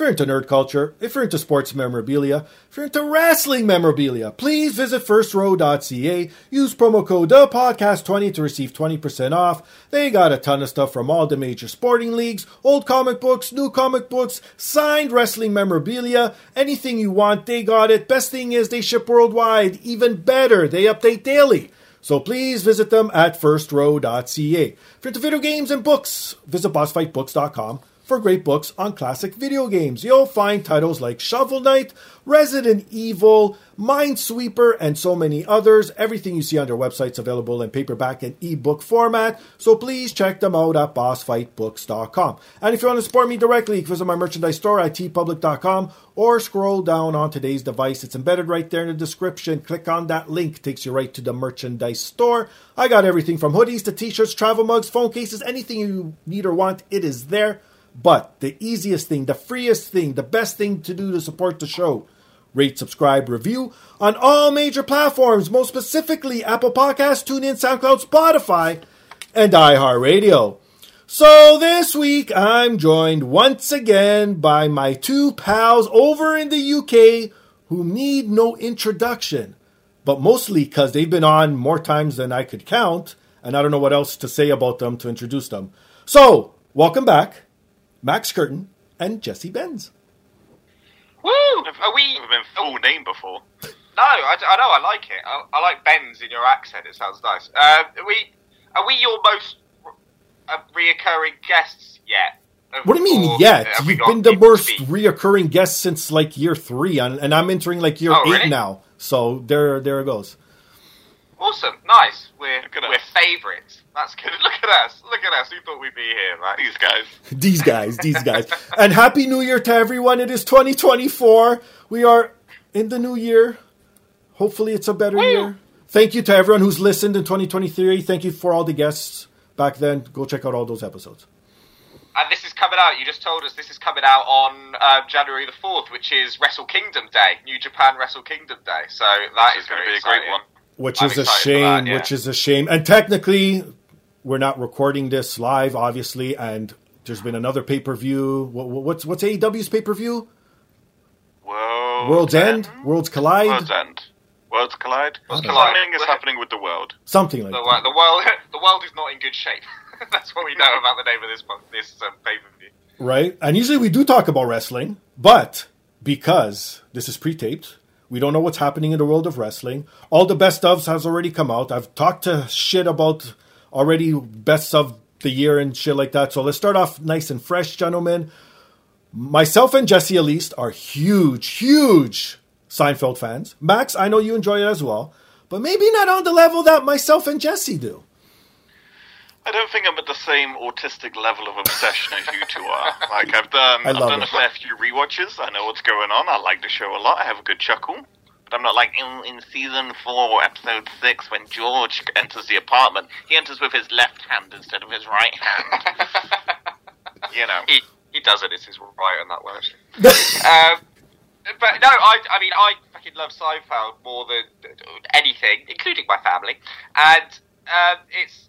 If you're into nerd culture, if you're into sports memorabilia, if you're into wrestling memorabilia, please visit firstrow.ca. Use promo code the podcast 20 to receive 20% off. They got a ton of stuff from all the major sporting leagues, old comic books, new comic books, signed wrestling memorabilia, anything you want, they got it. Best thing is they ship worldwide. Even better, they update daily. So please visit them at firstrow.ca. If you're into video games and books, visit bossfightbooks.com for great books on classic video games. You'll find titles like Shovel Knight, Resident Evil, Minesweeper, and so many others. Everything you see on their website's available in paperback and ebook format, so please check them out at bossfightbooks.com. And if you want to support me directly, visit my merchandise store at teepublic.com or scroll down on today's device. It's embedded right there in the description. Click on that link, takes you right to the merchandise store. I got everything from hoodies to t-shirts, travel mugs, phone cases, anything you need or want, it is there. But the easiest thing, the freest thing, the best thing to do to support the show, rate, subscribe, review on all major platforms, most specifically Apple Podcasts, TuneIn, SoundCloud, Spotify, and iHeartRadio. So this week I'm joined once again by my two pals over in the UK who need no introduction, but mostly because they've been on more times than I could count, and I don't know what else to say about them to introduce them. So, welcome back. Max Curtin, and Jesse Benz. Woo! Are we? Never been full name before. No, I, I know. I like it. I, I like Benz in your accent. It sounds nice. Uh, are we? Are we your most uh, reoccurring guests yet? What do you mean yet? we You've been the people most speak? reoccurring guest since like year three, and, and I'm entering like year Oh, eight really? now. So there, there it goes. Awesome, nice. We're we're favourites. That's good. Look at us. Look at us. Who thought we'd be here, right? These guys. These guys, these guys, and happy New Year to everyone! It is 2024. We are in the new year. Hopefully, it's a better Woo! year. Thank you to everyone who's listened in 2023. Thank you for all the guests back then. Go check out all those episodes. And this is coming out. You just told us this is coming out on uh, January the fourth, which is Wrestle Kingdom Day, New Japan Wrestle Kingdom Day. So that This is is going to very be a great one. which I'm is a shame. that, yeah. Which is a shame. And technically, we're not recording this live, obviously. And there's been another pay per view. What, what's what's AEW's pay per view? World's, World's End, Worlds Collide, World's End. Worlds collide. Worlds Something is happening with the world. something like The, that. the world, the world is not in good shape. That's what we know about the name of this month, this um, pay per view. right? And usually we do talk about wrestling, but because this is pre-taped, we don't know what's happening in the world of wrestling. All the best ofs has already come out. I've talked to shit about already best of the year and shit like that. So let's start off nice and fresh, gentlemen. Myself and Jesse Elise are huge, huge Seinfeld fans. Max, I know you enjoy it as well, but maybe not on the level that myself and Jesse do. I don't think I'm at the same autistic level of obsession as you two are. Like I've done, I've done it. a fair few rewatches. I know what's going on. I like the show a lot. I have a good chuckle. But I'm not like in, in season four, episode six, when George enters the apartment. He enters with his left hand instead of his right hand. you know. he he does it. It's his right on that one. Actually. um, but no, I I mean I fucking love Seinfeld more than anything, including my family, and um, it's.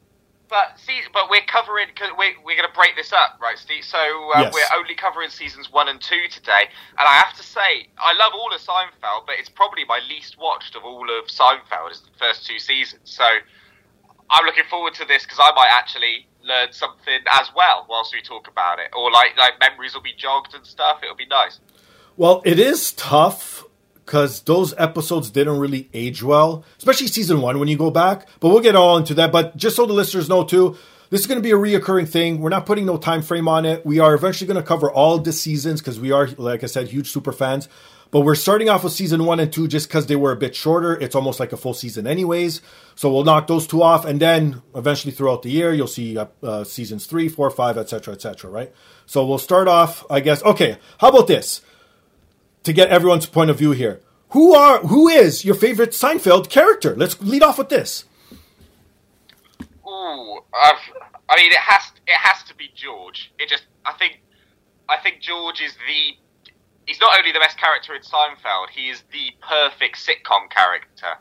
But see, but we're covering we're, we're going to break this up, right, Steve? So uh, Yes. we're only covering seasons one and two today, and I have to say I love all of Seinfeld, but it's probably my least watched of all of Seinfeld is the first two seasons. So I'm looking forward to this because I might actually learn something as well whilst we talk about it, or like like memories will be jogged and stuff. It'll be nice. Well, it is tough because those episodes didn't really age well, especially season one when you go back. But we'll get all into that. But just so the listeners know too, this is going to be a reoccurring thing. We're not putting no time frame on it. We are eventually going to cover all the seasons because we are, like I said, huge super fans. But we're starting off with season one and two just because they were a bit shorter. It's almost like a full season, anyways. So we'll knock those two off, and then eventually throughout the year, you'll see uh, uh, seasons three, four, five, etc., etc. right? So we'll start off, I guess. Okay, how about this? To get everyone's point of view here. Who are who is your favorite Seinfeld character? Let's lead off with this. Ooh, I've, I mean, it has it has to be George. It just, I think, I think George is the. He's not only the best character in Seinfeld. He is the perfect sitcom character.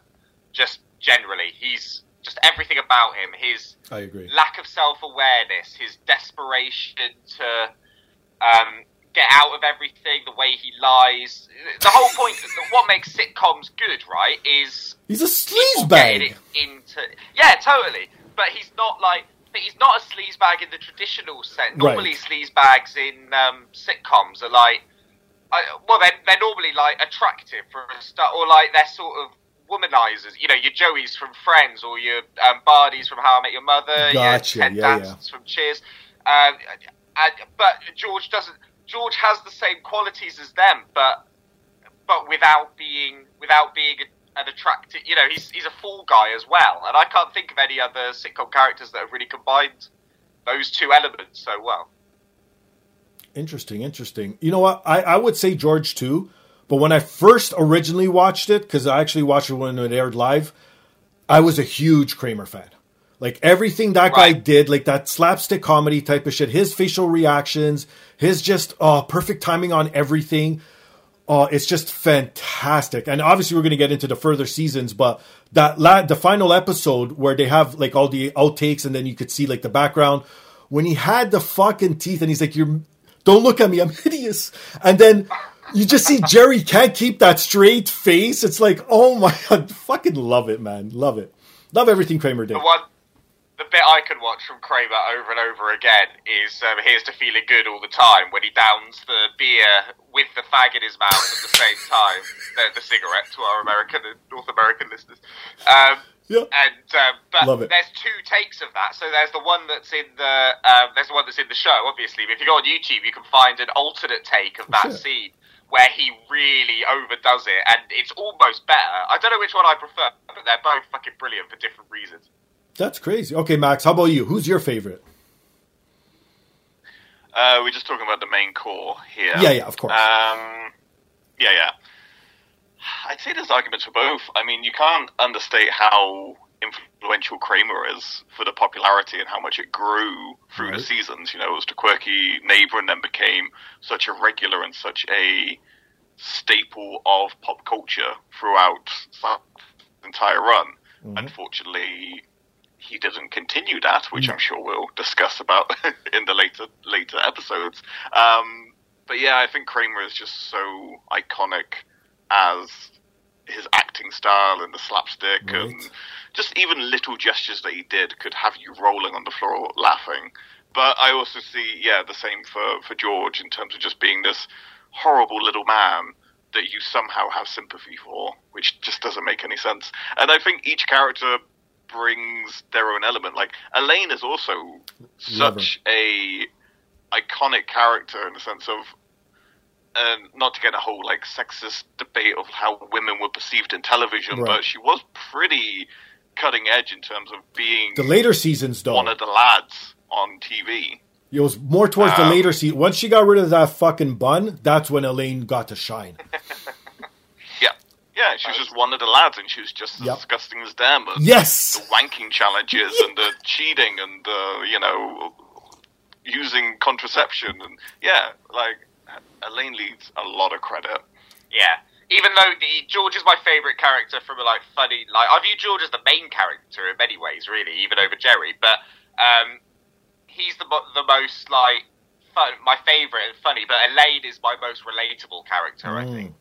Just generally, he's just everything about him. His I agree. lack of self awareness, his desperation to um, get out of everything, the way he lies. The whole point, what makes sitcoms good, right, is He's a sleazebag. into yeah, totally. But he's not like but he's not a sleazebag in the traditional sense. Normally, sleazebags in um, sitcoms are like, I, well, they're, they're normally like attractive for a start, or like they're sort of womanizers. You know, your Joeys from Friends, or your um, from How I Met Your Mother, Gotcha, your Ted yeah, Dansons from Cheers. Um, and, but George doesn't. George has the same qualities as them, but but without being without being an attractive. You know, he's he's a fool guy as well, and I can't think of any other sitcom characters that have really combined those two elements so well. Interesting, interesting. You know what? I, I would say George too, but when I first originally watched it, because I actually watched it when it aired live, I was a huge Kramer fan. Like everything that guy did, like that slapstick comedy type of shit, his facial reactions, his just uh, perfect timing on everything. Uh, it's just fantastic. And obviously, we're going to get into the further seasons, but that la- the final episode where they have like all the outtakes and then you could see like the background when he had the fucking teeth and he's like, "You're don't look at me, I'm hideous," and then you just see Jerry can't keep that straight face. It's like, oh my god, fucking love it, man, love it, love everything Kramer did. The one, the bit I can watch from Kramer over and over again is um, "Here's to Feeling Good All the Time" when he downs the beer with the fag in his mouth at the same time, the, the cigarette to our American and North American listeners. Um, Yeah. And um, but there's two takes of that. So there's the one that's in the um, there's the one that's in the show, obviously. But if you go on YouTube, you can find an alternate take of that Sure. scene where he really overdoes it, and it's almost better. I don't know which one I prefer, but they're both fucking brilliant for different reasons. That's crazy. Okay, Max, how about you? Who's your favorite? Uh, we're just talking about the main core here. Yeah, yeah, of course. Um, yeah, yeah. I'd say there's arguments for both. I mean, you can't understate how influential Kramer is for the popularity and how much it grew through the seasons. You know, it was the quirky neighbor and then became such a regular and such a staple of pop culture throughout that entire run. Mhm. Unfortunately, he doesn't continue that, which I'm sure we'll discuss about in the later later episodes. Um, but yeah, I think Kramer is just so iconic as his acting style and the slapstick Right. and just even little gestures that he did could have you rolling on the floor laughing. But I also see, yeah, the same for, for George in terms of just being this horrible little man that you somehow have sympathy for, which just doesn't make any sense. And I think each character brings their own element. Like Elaine is also such a iconic character in the sense of um, not to get a whole like sexist debate of how women were perceived in television, Right. but she was pretty cutting edge in terms of being the later seasons, though. one of the lads on TV. It was more towards the Um, later season. Once she got rid of that fucking bun, that's when Elaine got to shine. Yeah, yeah, she was just one of the lads, and she was just as Yep. disgusting as them. And Yes. the wanking challenges and the cheating and the you know using contraception and yeah, like Elaine leads a lot of credit. Yeah. Even though the, George is my favourite character from a like funny like I view George as the main character in many ways, really, even over Jerry. But um, he's the the most like fun, my favourite and funny. But Elaine is my most relatable character. I Mm. think.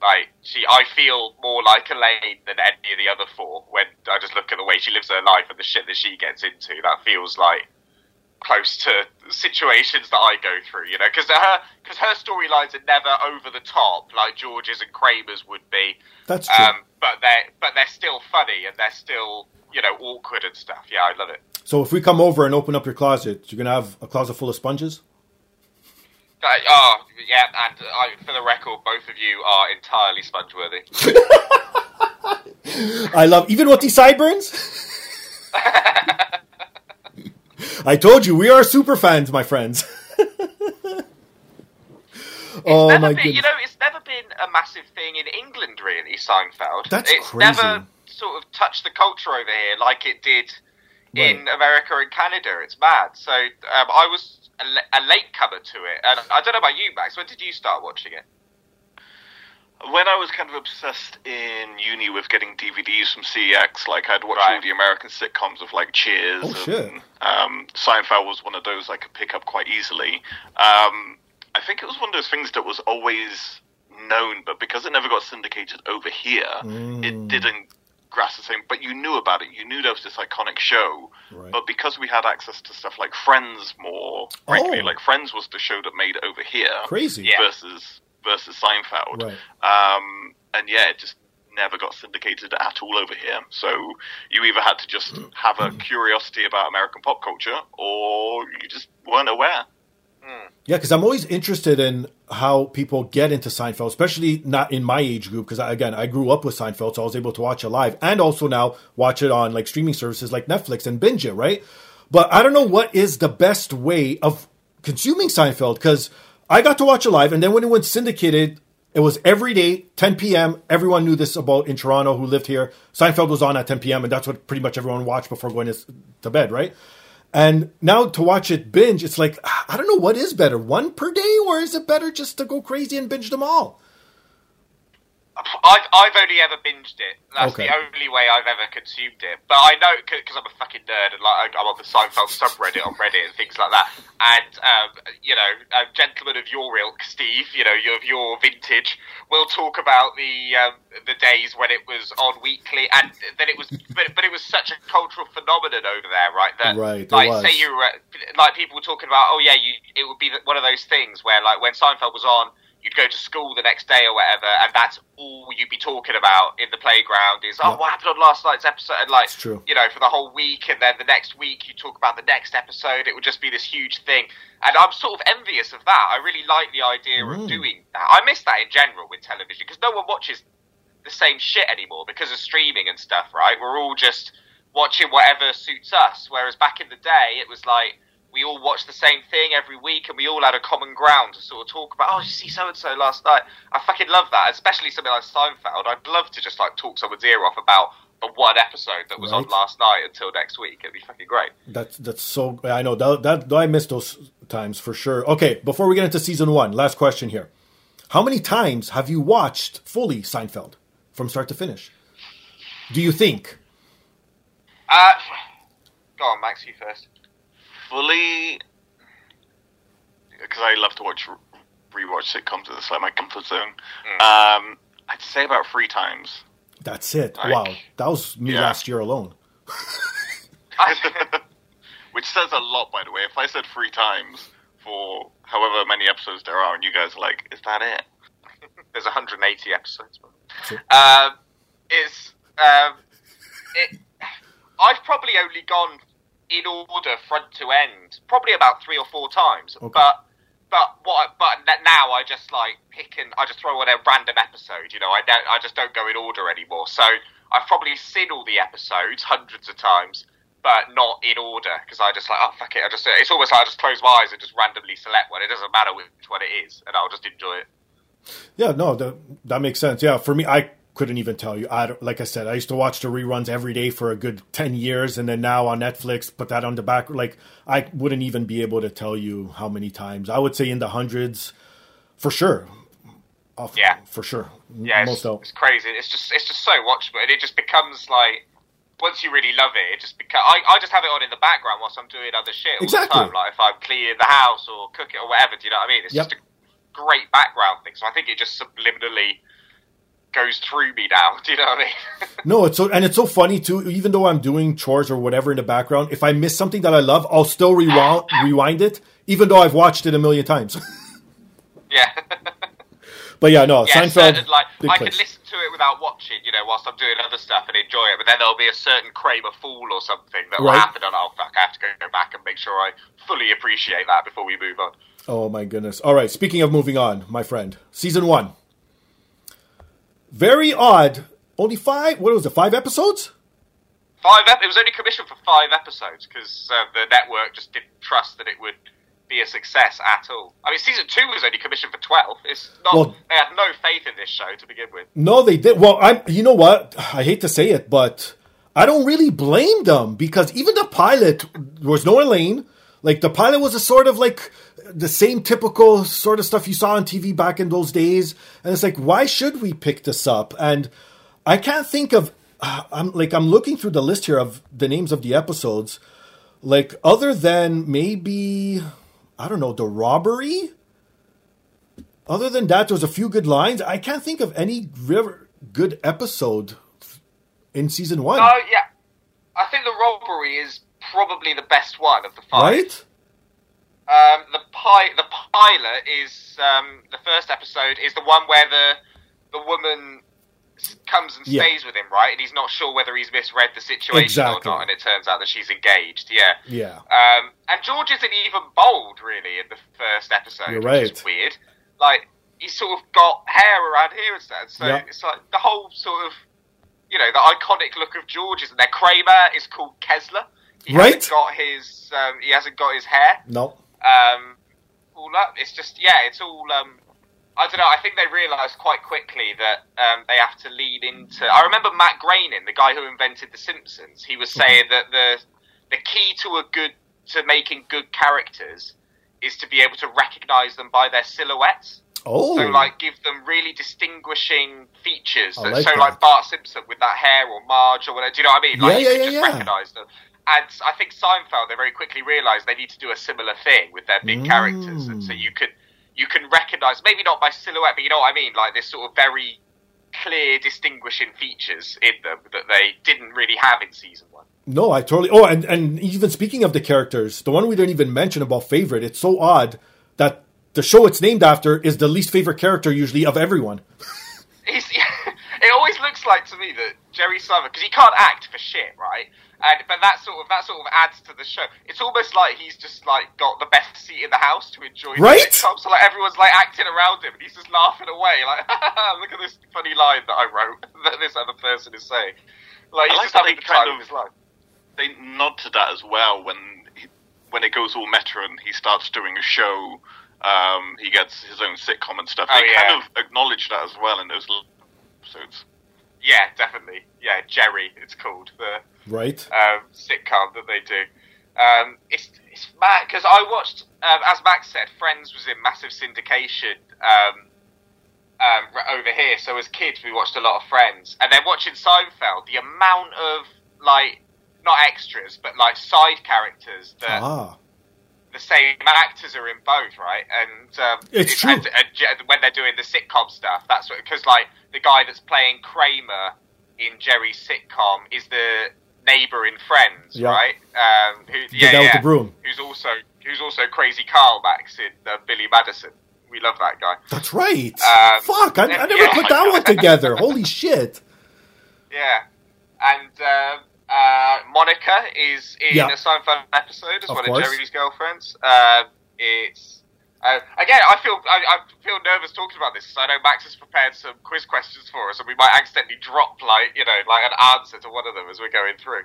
Like she, I feel more like Elaine than any of the other four. When I just look at the way she lives her life and the shit that she gets into, that feels like close to situations that I go through, you know, because her because her storylines are never over the top like George's and Kramer's would be. That's true. Um, but they're but they're still funny and they're still you know awkward and stuff. Yeah, I love it. so if we come over and open up your closet, you're gonna have a closet full of sponges. Uh, oh yeah, and I, for the record, both of you are entirely sponge worthy. I love even with these sideburns. I told you we are super fans, my friends. oh never my been, goodness! You know, it's never been a massive thing in England, really. Seinfeld. That's it's crazy. never sort of touched the culture over here like it did in Right. America and Canada. It's mad. So um, I was a, a late comer to it, and I don't know about you, Max. When did you start watching it? When I was kind of obsessed in uni with getting DVDs from CEX, like I'd watch Right. all the American sitcoms of like Cheers. Oh, and, shit. Um, Seinfeld was one of those I could pick up quite easily. Um, I think it was one of those things that was always known, but because it never got syndicated over here, Mm. it didn't grasp the same. But you knew about it. You knew there was this iconic show. Right. But because we had access to stuff like Friends more regularly, Oh. like Friends was the show that made it over here Crazy. Yeah. versus versus Seinfeld. Right. Um, and yeah, it just never got syndicated at all over here. So you either had to just have a curiosity about American pop culture, or you just weren't aware. Yeah, because I'm always interested in how people get into Seinfeld, especially not in my age group. Because again, I grew up with Seinfeld, so I was able to watch it live, and also now watch it on like streaming services like Netflix and binge it, right? But I don't know what is the best way of consuming Seinfeld because I got to watch it live, and then when it went syndicated, it was every day, 10 p.m. Everyone knew this about in Toronto who lived here. Seinfeld was on at 10 p.m., and that's what pretty much everyone watched before going to bed, right? And now to watch it binge, it's like ah, I don't know what is better, one per day, or is it better just to go crazy and binge them all? I've, I've only ever binged it. That's Okay. the only way I've ever consumed it. But I know because I'm a fucking nerd and like I'm on the Seinfeld subreddit on Reddit and things like that. And um, you know, a gentleman of your ilk, Steve, you know, of your vintage, will talk about the um, the days when it was on weekly, and then it was, but, but it was such a cultural phenomenon over there, right? That Right, like was. say you were like people were talking about, oh yeah, you it would be one of those things where like when Seinfeld was on you'd go to school the next day or whatever, and that's all you'd be talking about in the playground is, oh, Yeah. what happened on last night's episode? And like, you know, for the whole week, and then the next week you talk about the next episode. It would just be this huge thing, and I'm sort of envious of that. I really like the idea Mm. of doing that. I miss that in general with television because no one watches the same shit anymore because of streaming and stuff. Right? We're all just watching whatever suits us. Whereas back in the day, it was like we all watched the same thing every week, and we all had a common ground to sort of talk about. Oh, you see so and so last night. I fucking love that, especially something like Seinfeld. I'd love to just like talk someone's ear off about the one episode that was on last night until next week. It'd be fucking great. That's that's so. I know that, that I missed those times for sure. Okay, before we get into season one, last question here: How many times have you watched fully Seinfeld from start to finish? Do you think? Uh, go on, Max, you first. Fully, because I love to watch rewatch sitcoms. It's like my comfort zone. Um, I'd say about three times. That's it. Like, wow, that was me yeah. last year alone. Which says a lot, by the way. If I said three times for however many episodes there are, and you guys are like, "Is that it?" There's 180 episodes. Sure. Um, is um, it? I've probably only gone in order front to end, probably about three or four times. Okay. But but what? I- But now I just like pick and I just throw on a random episode. You know, I don't. I just don't go in order anymore. So I've probably seen all the episodes hundreds of times, but not in order because I just like oh fuck it. I just it's almost like I just close my eyes and just randomly select one. It doesn't matter which one it is, and I'll just enjoy it. Yeah, no, that that makes sense. Yeah, for me, I couldn't even tell you. I like I said, I used to watch the reruns every day for a good ten years, and then now on Netflix, put that on the back. Like I wouldn't even be able to tell you how many times. I would say in the hundreds, for sure. Off, yeah, for sure. Yeah, it's, it's, crazy. It's just it's just so watchable, and it just becomes like once you really love it, it just becomes. I, I just have it on in the background whilst I'm doing other shit all exactly. the time. Like if I'm cleaning the house or cooking or whatever. Do you know what I mean? It's yep. just a great background thing. So I think it just subliminally goes through me now. Do you know what I mean? no, it's so and it's so funny too. Even though I'm doing chores or whatever in the background, if I miss something that I love, I'll still rewind rewind it, even though I've watched it a million times. yeah. but yeah, no, yeah, Seinfeld. Certain, like I place. can listen to it without watching, you know, whilst I'm doing other stuff and enjoy it. But then there'll be a certain Kramer fool or something that will right. happen, and I'll fuck, I have to go back and make sure I fully appreciate that before we move on. Oh my goodness! All right, speaking of moving on, my friend, season one. Very odd. Only five. What was it? Five episodes. Five. Ep- it was only commissioned for five episodes because uh, the network just didn't trust that it would be a success at all. I mean, season two was only commissioned for twelve. It's not. Well, they had no faith in this show to begin with. No, they did. Well, I. You know what? I hate to say it, but I don't really blame them because even the pilot there was no Elaine. Like the pilot was a sort of like the same typical sort of stuff you saw on TV back in those days, and it's like, why should we pick this up? And I can't think of. I'm like I'm looking through the list here of the names of the episodes. Like other than maybe I don't know, the robbery. Other than that, there's a few good lines. I can't think of any good episode in season one. Oh yeah, I think the robbery is probably the best one of the five. Right. Um, the pi- the pilot is um, the first episode is the one where the the woman comes and stays yeah. with him, right? And he's not sure whether he's misread the situation exactly. or not, and it turns out that she's engaged. Yeah, yeah. Um, and George isn't even bold, really, in the first episode. You're right. Which is weird. Like he's sort of got hair around here instead, so yeah. it's like the whole sort of, you know, the iconic look of George isn't there. Kramer is called Kessler. He right. hasn't got his um, he hasn't got his hair. No. Um, all up. It's just yeah, it's all um, I don't know. I think they realised quite quickly that um, they have to lead into. I remember Matt Groening, the guy who invented The Simpsons. He was saying that the the key to a good to making good characters is to be able to recognise them by their silhouettes. Oh, so like give them really distinguishing features. Like so that. like Bart Simpson with that hair, or Marge, or whatever. Do you know what I mean? Like yeah, you yeah, can yeah, just yeah. recognise them. And I think Seinfeld, they very quickly realised they need to do a similar thing with their big Mm. characters, and so you could you can recognise maybe not by silhouette, but you know what I mean, like this sort of very clear distinguishing features in them that they didn't really have in season one. No, I totally. Oh, and and even speaking of the characters, the one we didn't even mention about favorite. It's so odd that the show it's named after is the least favorite character usually of everyone. It always looks like to me that Jerry Summer because he can't act for shit, right? And but that sort of that sort of adds to the show. It's almost like he's just like got the best seat in the house to enjoy. Right? The sitcom. So like everyone's like acting around him, and he's just laughing away. Like, look at this funny line that I wrote that this other person is saying. Like he's I like just having they the time of of- his life. they nod to that as well when he, when it goes all meta and he starts doing a show. Um, he gets his own sitcom and stuff. Oh, they yeah. kind of acknowledge that as well in those episodes. Yeah, definitely. Yeah, Jerry, it's called the Right. um, sitcom that they do. Um, it's it's mad because I watched, um, as Max said, Friends was in massive syndication um, um, over here. So as kids, we watched a lot of Friends, and then watching Seinfeld, the amount of like not extras, but like side characters that Ah. The same actors are in both, right? And um, It's true. And, and Je- when they're doing the sitcom stuff, that's because like the guy that's playing Kramer in Jerry's sitcom is the neighbor in Friends, Yeah. right? Um, who, yeah, yeah, who's also who's also Crazy Carl Max in uh, Billy Madison. We love that guy. That's right. Um, Fuck, I, I never yeah. put that one together. Holy shit. Yeah, and uh, uh, Monica is in Yeah. a Seinfeld episode as Of one course. of Jerry's girlfriends. Uh, it's Uh, again, I feel I, I, feel nervous talking about this I know Max has prepared some quiz questions for us, and we might accidentally drop like you know like an answer to one of them as we're going through.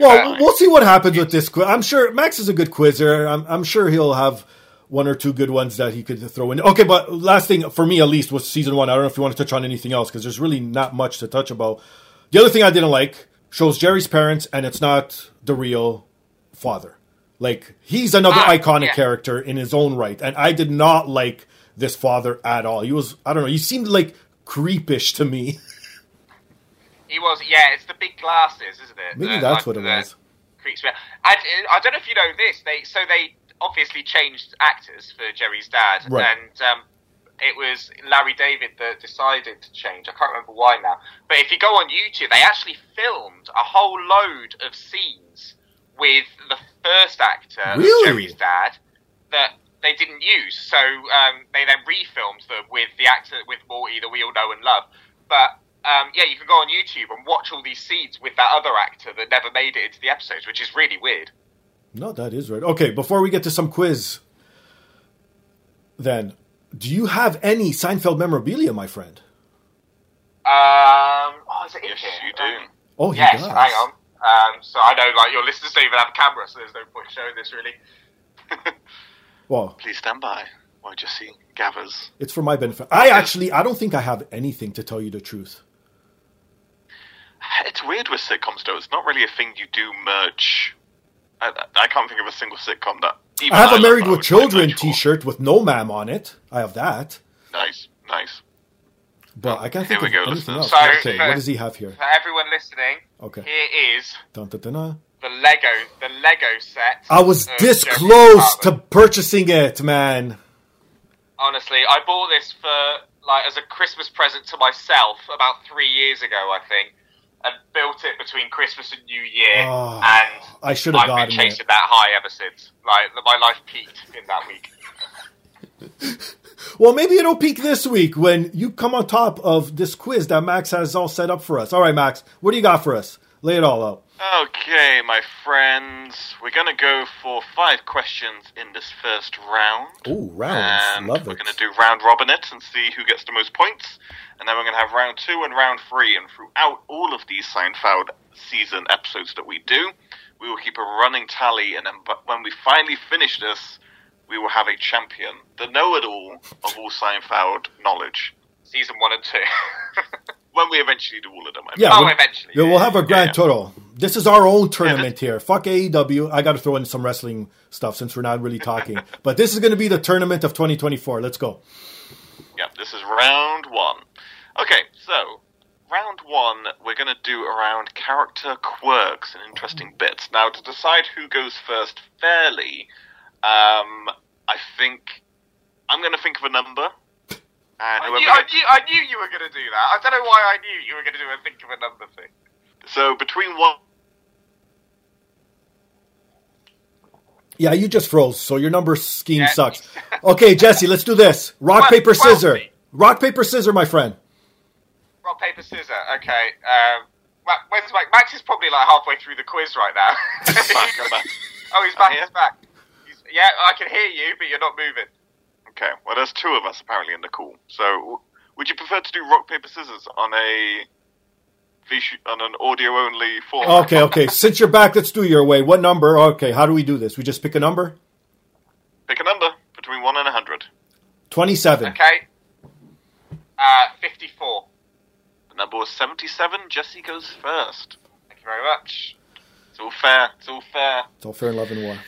Well, uh, we'll see what happens with this quiz. I'm sure Max is a good quizzer. I'm, I'm sure he'll have one or two good ones that he could throw in. Okay, but last thing for me at least was season one. I don't know if you want to touch on anything else because there's really not much to touch about. The other thing I didn't like shows Jerry's parents, and it's not the real father. Like he's another ah, iconic yeah. character in his own right, and I did not like this father at all. He was I don't know. He seemed like creepish to me. He was, yeah. It's the big glasses, isn't it? Maybe that's like, what it was. Creeps me. I, I don't know if you know this. They so they obviously changed actors for Jerry's dad, right. and um, it was Larry David that decided to change. I can't remember why now. But if you go on YouTube, they actually filmed a whole load of scenes with the first actor, really? Jerry's dad, that they didn't use. So um, they then refilmed them with the actor with Morty that we all know and love. But um, yeah, you can go on YouTube and watch all these scenes with that other actor that never made it into the episodes, which is really weird. No, that is right. Okay, before we get to some quiz, then, do you have any Seinfeld memorabilia, my friend? Um, oh, is it yes, you do. Oh, he yes, does. hang on. Um, so I know, like, your listeners don't even have a camera, so there's no point showing this, really. well, please stand by while see gathers. It's for my benefit. I actually, I don't think I have anything to tell you the truth. It's weird with sitcoms, though. It's not really a thing you do merch. I, I can't think of a single sitcom that. I have I a Married with Children T-shirt with no ma'am on it. I have that. Nice, nice. But I can't think of go, anything else. So, okay, for, what does he have here? For everyone listening, okay. here is dun, dun, dun, the Lego, the Lego set. I was this close to purchasing it, man. Honestly, I bought this for like as a Christmas present to myself about three years ago, I think, and built it between Christmas and New Year. Oh, and I should have I've been chasing it. that high ever since. Like my life peaked in that week. well, maybe it'll peak this week when you come on top of this quiz that Max has all set up for us. All right, Max, what do you got for us? Lay it all out. Okay, my friends, we're going to go for five questions in this first round. Ooh, rounds. And Love we're it. going to do round robin it and see who gets the most points. And then we're going to have round two and round three. And throughout all of these Seinfeld season episodes that we do, we will keep a running tally. And then when we finally finish this, we will have a champion, the know-it-all of all Seinfeld knowledge. Season one and two. when we eventually do all of them. Yeah, oh, eventually. Yeah, we'll have a grand yeah. total. This is our own tournament here. Fuck AEW. I got to throw in some wrestling stuff since we're not really talking. but this is going to be the tournament of 2024. Let's go. Yeah, this is round one. Okay, so round one, we're going to do around character quirks and interesting bits. Now, to decide who goes first fairly, um, I think I'm going to think of a number. And I, knew, I, knew, I knew you were going to do that. I don't know why I knew you were going to do a think of a number thing. So between one. Yeah, you just froze, so your number scheme yeah. sucks. Okay, Jesse, let's do this. Rock, paper, scissors. Rock, paper, scissors, my friend. Rock, paper, scissors. Okay. Um, when's Mike? Max is probably like halfway through the quiz right now. oh, he's back. He's back. He's, yeah, I can hear you, but you're not moving. Okay, well, there's two of us apparently in the call. So, would you prefer to do rock paper scissors on a on an audio only format? Okay, okay. Since you're back, let's do your way. What number? Okay, how do we do this? We just pick a number. Pick a number between one and a hundred. Twenty-seven. Okay. Uh, fifty-four. The number was seventy-seven. Jesse goes first. Thank you very much. It's all fair. It's all fair. It's all fair in love and war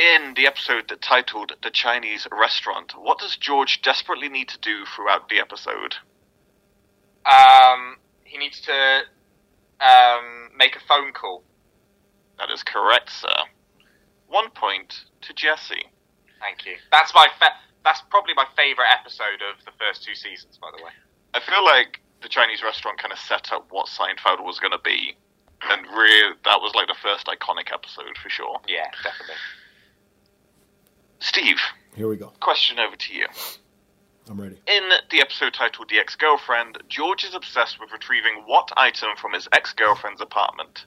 in the episode titled The Chinese Restaurant, what does George desperately need to do throughout the episode? Um, he needs to um, make a phone call. That is correct, sir. One point to Jesse. Thank you. That's my fa- that's probably my favorite episode of the first two seasons, by the way. I feel like the Chinese restaurant kind of set up what Seinfeld was going to be, and really that was like the first iconic episode for sure. Yeah, definitely. Steve. Here we go. Question over to you. I'm ready. In the episode titled The Ex Girlfriend, George is obsessed with retrieving what item from his ex girlfriend's apartment?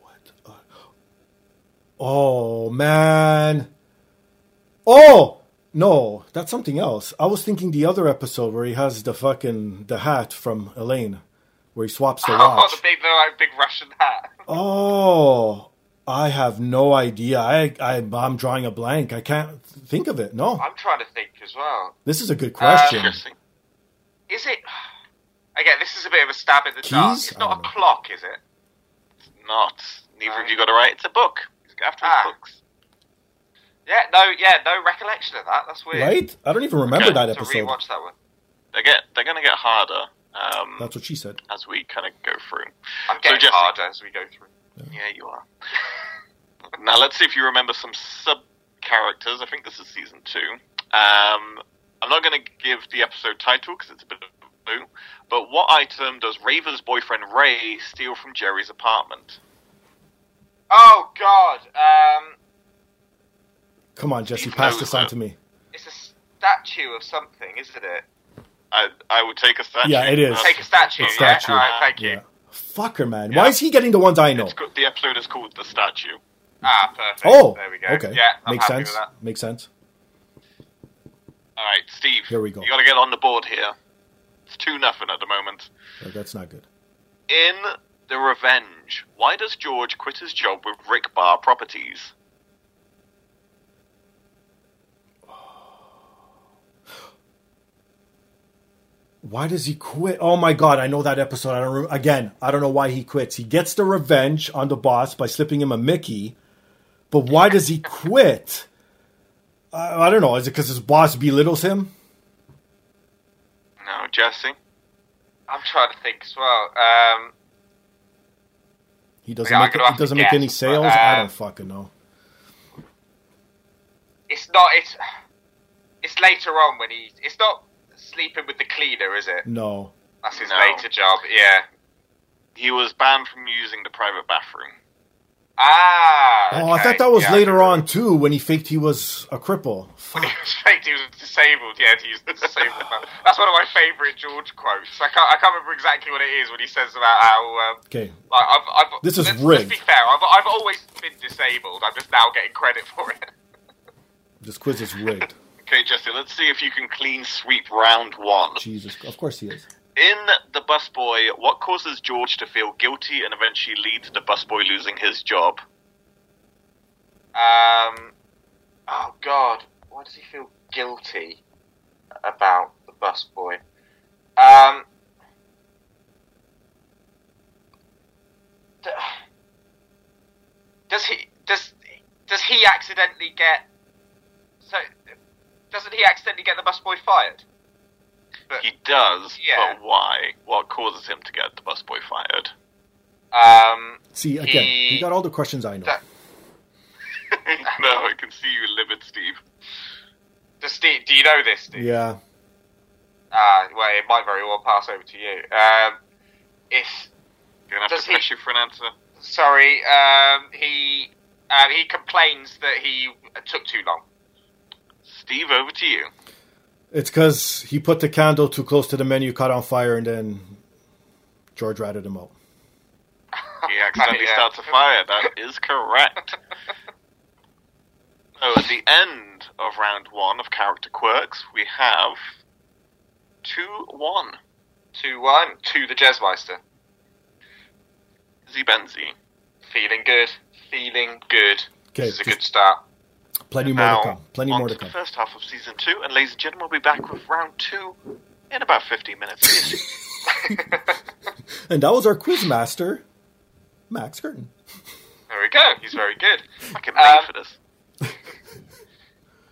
What? Uh, oh, man. Oh no, that's something else. I was thinking the other episode where he has the fucking the hat from Elaine, where he swaps the watch. Oh, the big, the like, big Russian hat. Oh, I have no idea. I, I I'm drawing a blank. I can't think of it. No, I'm trying to think as well. this is a good question. Interesting. Is it? Again, this is a bit of a stab in the dark. It's not a know. clock, is it? Not. Neither of you got it right. It's a book. He's after Ah. books. Yeah, no, yeah, no recollection of that. That's weird. right? I don't even remember Okay, that To episode. rewatch that one. They get. They're going to get harder um, That's what she said. as we kind of go through. I'm getting Jesse- harder as we go through. Yeah, you are. now let's see if you remember some sub characters. I think this is season two. Um, I'm not going to give the episode title because it's a bit of a boo. But what item does Rava's boyfriend Ray steal from Jerry's apartment? Oh God, um, Come on, Jesse, Steve pass this on to me. it's a statue of something, isn't it? I I would take a statue. Yeah, it is. Uh, Take a statue. It's yeah. statue. All right, thank you. Yeah. Fucker, man. Yeah. Why is he getting the ones I know? It's the episode is called The Statue. Ah, perfect. Oh, there we go. okay. Yeah, I'm Makes sense. Makes sense. All right, Steve. Here we go. You got to get on the board here. It's two nothing at the moment. Uh, That's not good. In The Revenge, why does George quit his job with Rick Barr Properties? Why does he quit? Oh my god, I know that episode. I don't re- again. I don't know why he quits. He gets the revenge on the boss by slipping him a Mickey, but why does he quit? I, I don't know. Is it because his boss belittles him? No, Jesse. I'm trying to think as well. Um, He doesn't make he doesn't make any sales. but, I uh, don't fucking know. it's not. It's it's later on when he. It's not sleeping with the cleaner, is it? No. That's his No. later job. Yeah. He was banned from using the private bathroom. Ah. Oh, I thought that was Yeah, later on too when he faked he was a cripple. When he was faked, he was disabled. Yeah, to use the disabled. That's one of my favourite George quotes. I can't. I can't remember exactly what it is when he says about how. Um, Okay. like, I've, I've, This is let's, rigged. Let's be fair. I've, I've always been disabled. I'm just now getting credit for it. This quiz is rigged. Okay, Jesse, let's see if you can clean sweep round one. Jesus. Of course he is. In The Busboy, what causes George to feel guilty and eventually leads to the busboy losing his job? Um. Oh God, why does he feel guilty about the busboy? Um. d- Does he does does he accidentally get so? Doesn't he accidentally get the busboy fired? But He does, Yeah. but why? What causes him to get the busboy fired? um, See again. He- He got all the questions I know. That- no, I can see you livid, Steve. does Steve? Do you know this, Steve? Yeah. Ah, well, it might very well pass over to you. Um, if You're gonna have Does to he- push you for an answer. sorry, um, he um, he complains that he took too long. Steve, over to you. It's because he put the candle too close to the menu, caught on fire, and then George ratted him out. He accidentally Yeah. starts a fire. That is correct. so at the end of round one of character quirks, we have two one. Two one to the Jazzmeister. Izzy Benzie. Feeling good. Feeling good. Okay, This is a good start. Plenty more Now, to come. Plenty more to to the come. first half of season two, and ladies and gentlemen, we'll be back with round two in about 15 minutes. And that was our quiz master, Max Curtin. There we go. He's very good. Fucking Um, made for this.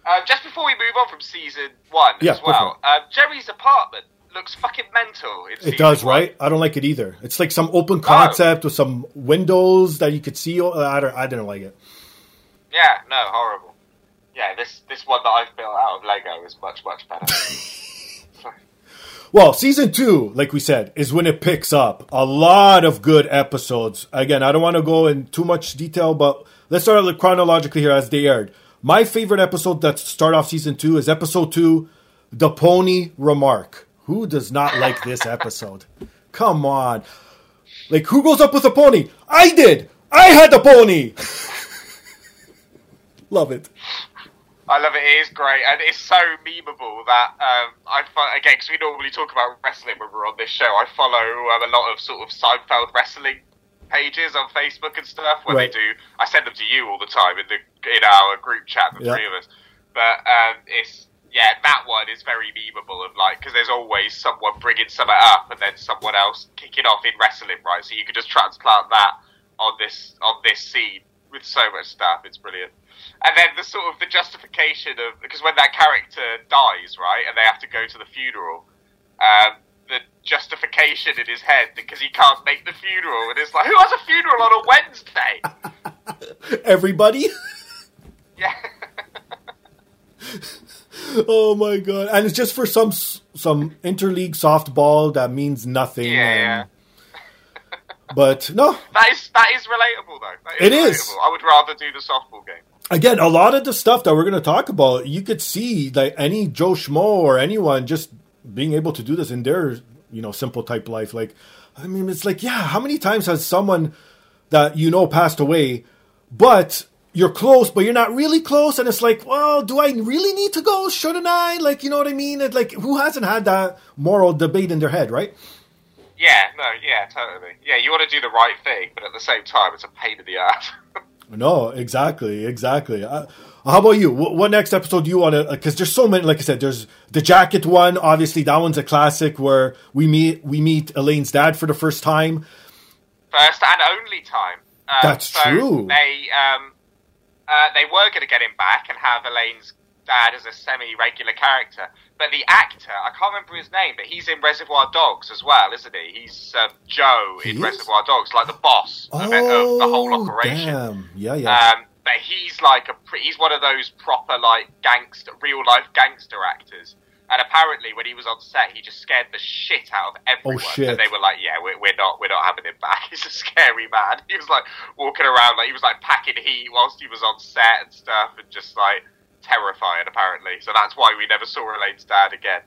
Um, just before we move on from season one Yeah, as well, um, Jerry's apartment looks fucking mental. In It does, one. right? I don't like it either. It's like some open concept with some windows that you could see. uh, I don't. I didn't like it. Yeah, no, horrible. Yeah, this this one that I've built out of Lego is much much better. Well, season two, like we said, is when it picks up. A lot of good episodes. Again, I don't want to go in too much detail, but let's start chronologically here as they aired. My favorite episode that start off season two is episode two, The Pony Remark. Who does not like this episode? Come on. Like, who goes up with a pony? I did! I had the pony! Love it. I love it. It is great, and it's so memeable that um, I find, again because we normally talk about wrestling when we're on this show. I follow um, a lot of sort of Seinfeld wrestling pages on Facebook and stuff where Right. they do. I send them to you all the time in the in our group chat, the Yeah. three of us. But um, it's yeah, that one is very memeable of like because there's always someone bringing something up and then someone else kicking off in wrestling, right? So you could just transplant that on this on this scene with so much stuff. It's brilliant. And then the sort of the justification of because when that character dies, right, and they have to go to the funeral, um, the justification in his head because he can't make the funeral, and it's like, who has a funeral on a Wednesday? Everybody. yeah. oh my god! And it's just for some some interleague softball that means nothing. Yeah, and- but no, That is that is relatable though. That It is. is. I would rather do the softball game. again, a lot of the stuff that we're going to talk about, you could see like any Joe Schmo or anyone just being able to do this in their you know simple type life. Like, I mean, it's like, yeah, how many times has someone that you know passed away, but you're close, but you're not really close, and it's like, well, do I really need to go? Shouldn't I? Like, you know what I mean? It's like, who hasn't had that moral debate in their head, right? Yeah, no, yeah, totally. Yeah, you want to do the right thing, but at the same time, it's a pain in the ass. No, exactly, exactly. Uh, how about you? What, what next episode do you want to? Because there's so many. Like I said, there's the jacket one. Obviously, that one's a classic where we meet we meet Elaine's dad for the first time. First and only time. Um, That's so true. They um, uh, they were going to get him back and have Elaine's dad as a semi-regular character, but the actor I can't remember his name, but he's in Reservoir Dogs as well, isn't he? He's um, Joe He in is? Reservoir Dogs, like the boss of, of the whole Oh, operation. damn! Yeah, yeah. Um, but he's like a he's one of those proper like gangster, real life gangster actors. And apparently, when he was on set, he just scared the shit out of everyone. Oh, shit. And they were like, "Yeah, we're, we're not, we're not having him back. He's a scary man." He was like walking around like he was like packing heat whilst he was on set and stuff, and just like terrifying. Apparently, so that's why we never saw Elaine's dad again.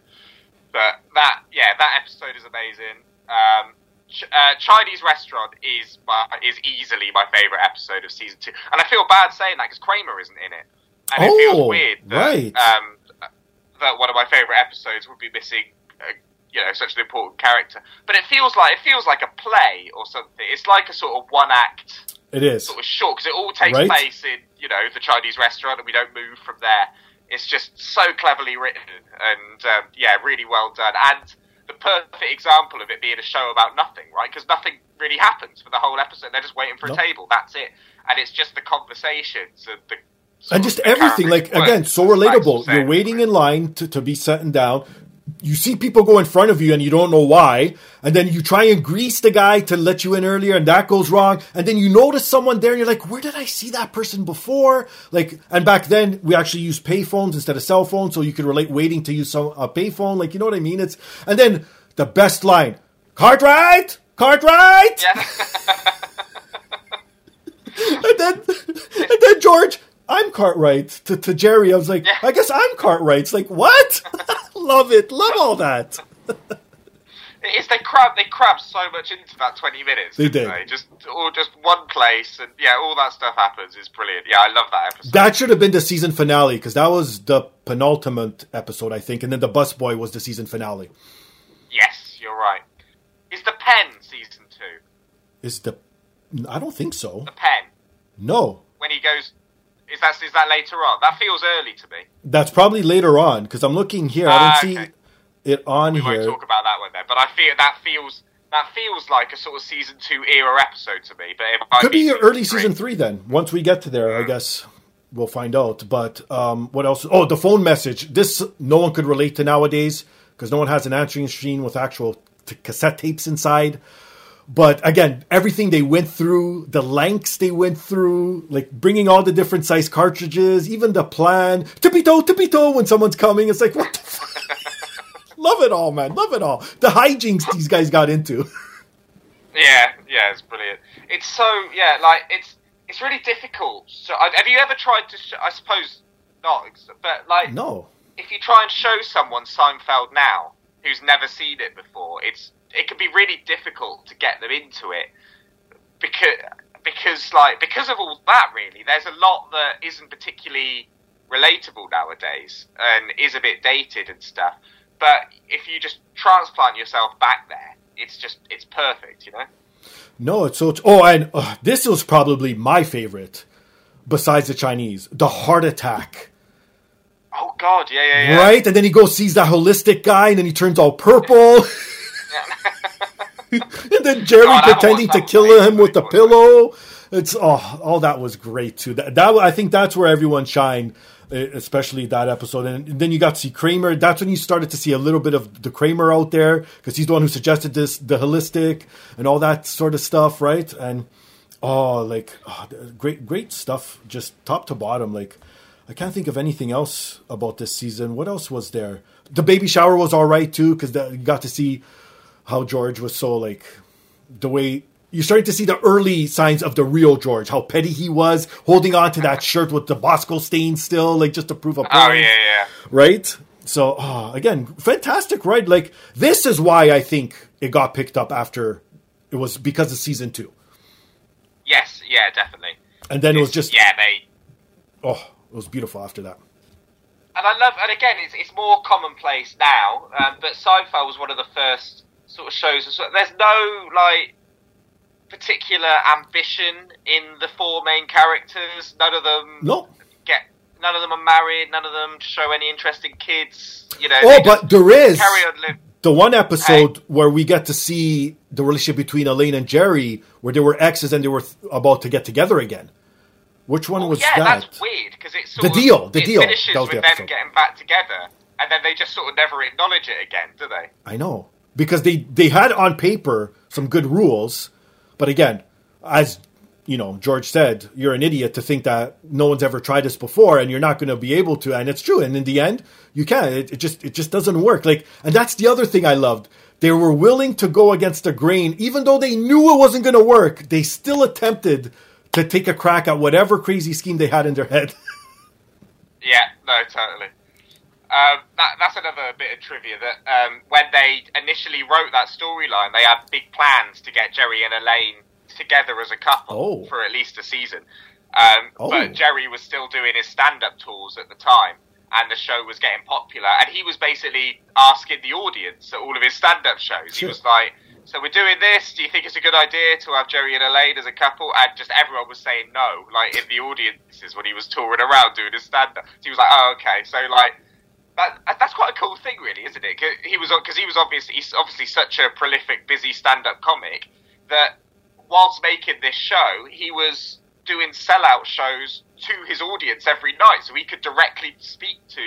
But that, yeah, that episode is amazing. Um, Ch- uh, Chinese restaurant is my, is easily my favorite episode of season two, and I feel bad saying that because Kramer isn't in it, and it Oh, feels weird that right. um, that one of my favorite episodes would be missing. Uh, you know, such an important character, but it feels like it feels like a play or something. It's like a sort of one act it is. sort of short because it all takes Right. place in you know the Chinese restaurant, and we don't move from there. It's just so cleverly written, and um, yeah, really well done. And the perfect example of it being a show about nothing, right? Because nothing really happens for the whole episode. They're just waiting for No. a table. That's it, and it's just the conversations and the and just everything like again so relatable you're waiting in line to, to be setting down you see people go in front of you and you don't know why and then you try and grease the guy to let you in earlier and that goes wrong and then you notice someone there and you're like where did i see that person before? Like and back then we actually used payphones instead of cell phones so you could relate waiting to use some a payphone like you know what i mean? It's and then the best line cartwright! Cartwright! Yeah. and then and then George, I'm Cartwright to, to Jerry. I was like, Yeah. I guess I'm Cartwright. It's like what? love it, love all that. It is they crab they crammed so much into that twenty minutes. They didn't. They? Just or just one place and yeah, all that stuff happens. It's brilliant. Yeah, I love that episode. That should have been the season finale because that was the penultimate episode, I think, and then the busboy was the season finale. yes, you're right. Is the pen season two? Is the? I don't think so. The pen No, when he goes. Is that is that later on? That feels early to me. that's probably later on because I'm looking here. I don't Ah, see it on here. We won't talk about that one then. But I feel that feels that feels like a sort of season two era episode to me. But it Could be season early three. season three then. Once we get to there, I guess we'll find out. But um, what else? Oh, the phone message. This no one could relate to nowadays because no one has an answering machine with actual t- cassette tapes inside. But again, everything they went through, the lengths they went through, like bringing all the different size cartridges, even the plan, tippy toe, tippy toe when someone's coming. It's like, what the fuck? Love it all, man. Love it all. The hijinks these guys got into. Yeah, yeah, it's brilliant. It's so yeah, like it's it's really difficult. So, have you ever tried to? Sh- I suppose not, but like No. if you try and show someone Seinfeld now who's never seen it before, it's it can be really difficult to get them into it because because like because of all that really there's a lot that isn't particularly relatable nowadays and is a bit dated and stuff. But if you just transplant yourself back there, it's just it's perfect, you know. No, it's so. Oh, and uh, this was probably my favorite, besides the Chinese, the heart attack. Oh God, yeah, yeah, yeah. Right, and then he goes sees that holistic guy, and then he turns all purple. and then Jerry God, I pretending to kill him with the pillow. It's oh, all that was great too. That, that I think that's where everyone shined, especially that episode. And then you got to see Kramer. That's when you started to see a little bit of the Kramer out there because he's the one who suggested this, the holistic and all that sort of stuff, right? And oh, like oh, great, great stuff, just top to bottom. Like I can't think of anything else about this season. What else was there? The baby shower was all right too because you got to see how George was so like the way you're starting to see the early signs of the real George, how petty he was, holding on to that shirt with the Bosco stain still, like just to prove a point. Oh yeah, yeah. Right? So oh, again, fantastic ride. Like this is why I think it got picked up after it was because of season two. Yes, yeah, definitely. And then it was just yeah, they oh, it was beautiful after that. and I love, and again, it's, it's more commonplace now. Um, but Seinfeld was one of the first sort of shows. So there's no like particular ambition in the four main characters. None of them No. get. None of them are married. None of them show any interest in kids. You know. Oh, but there is carry on living. the one episode where we get to see the relationship between Elaine and Jerry, where they were exes and they were th- about to get together again. Which one oh, was that? yeah, that? that's weird because it's The of, deal, the deal. finishes with the them getting back together, and then they just sort of never acknowledge it again, do they? I know because they they had on paper some good rules, but again, as you know, George said, you're an idiot to think that no one's ever tried this before, and you're not going to be able to. And it's true. And in the end, you can. It, it just it just doesn't work. Like, and that's the other thing I loved. They were willing to go against the grain, even though they knew it wasn't going to work. They still attempted to take a crack at whatever crazy scheme they had in their head. Yeah, no, totally. Um, that, that's another bit of trivia that um, when they initially wrote that storyline, they had big plans to get Jerry and Elaine together as a couple Oh. for at least a season. Um, Oh. But Jerry was still doing his stand-up tours at the time, and the show was getting popular. And he was basically asking the audience at all of his stand-up shows. Sure. He was like, "So we're doing this. Do you think it's a good idea to have Jerry and Elaine as a couple?" And just everyone was saying no, like in the audiences when he was touring around doing his stand-up. So he was like, "Oh, okay." So like. That, that's quite a cool thing, really, isn't it? He was because he was obviously he's obviously such a prolific, busy stand-up comic that whilst making this show, he was doing sellout shows to his audience every night, so he could directly speak to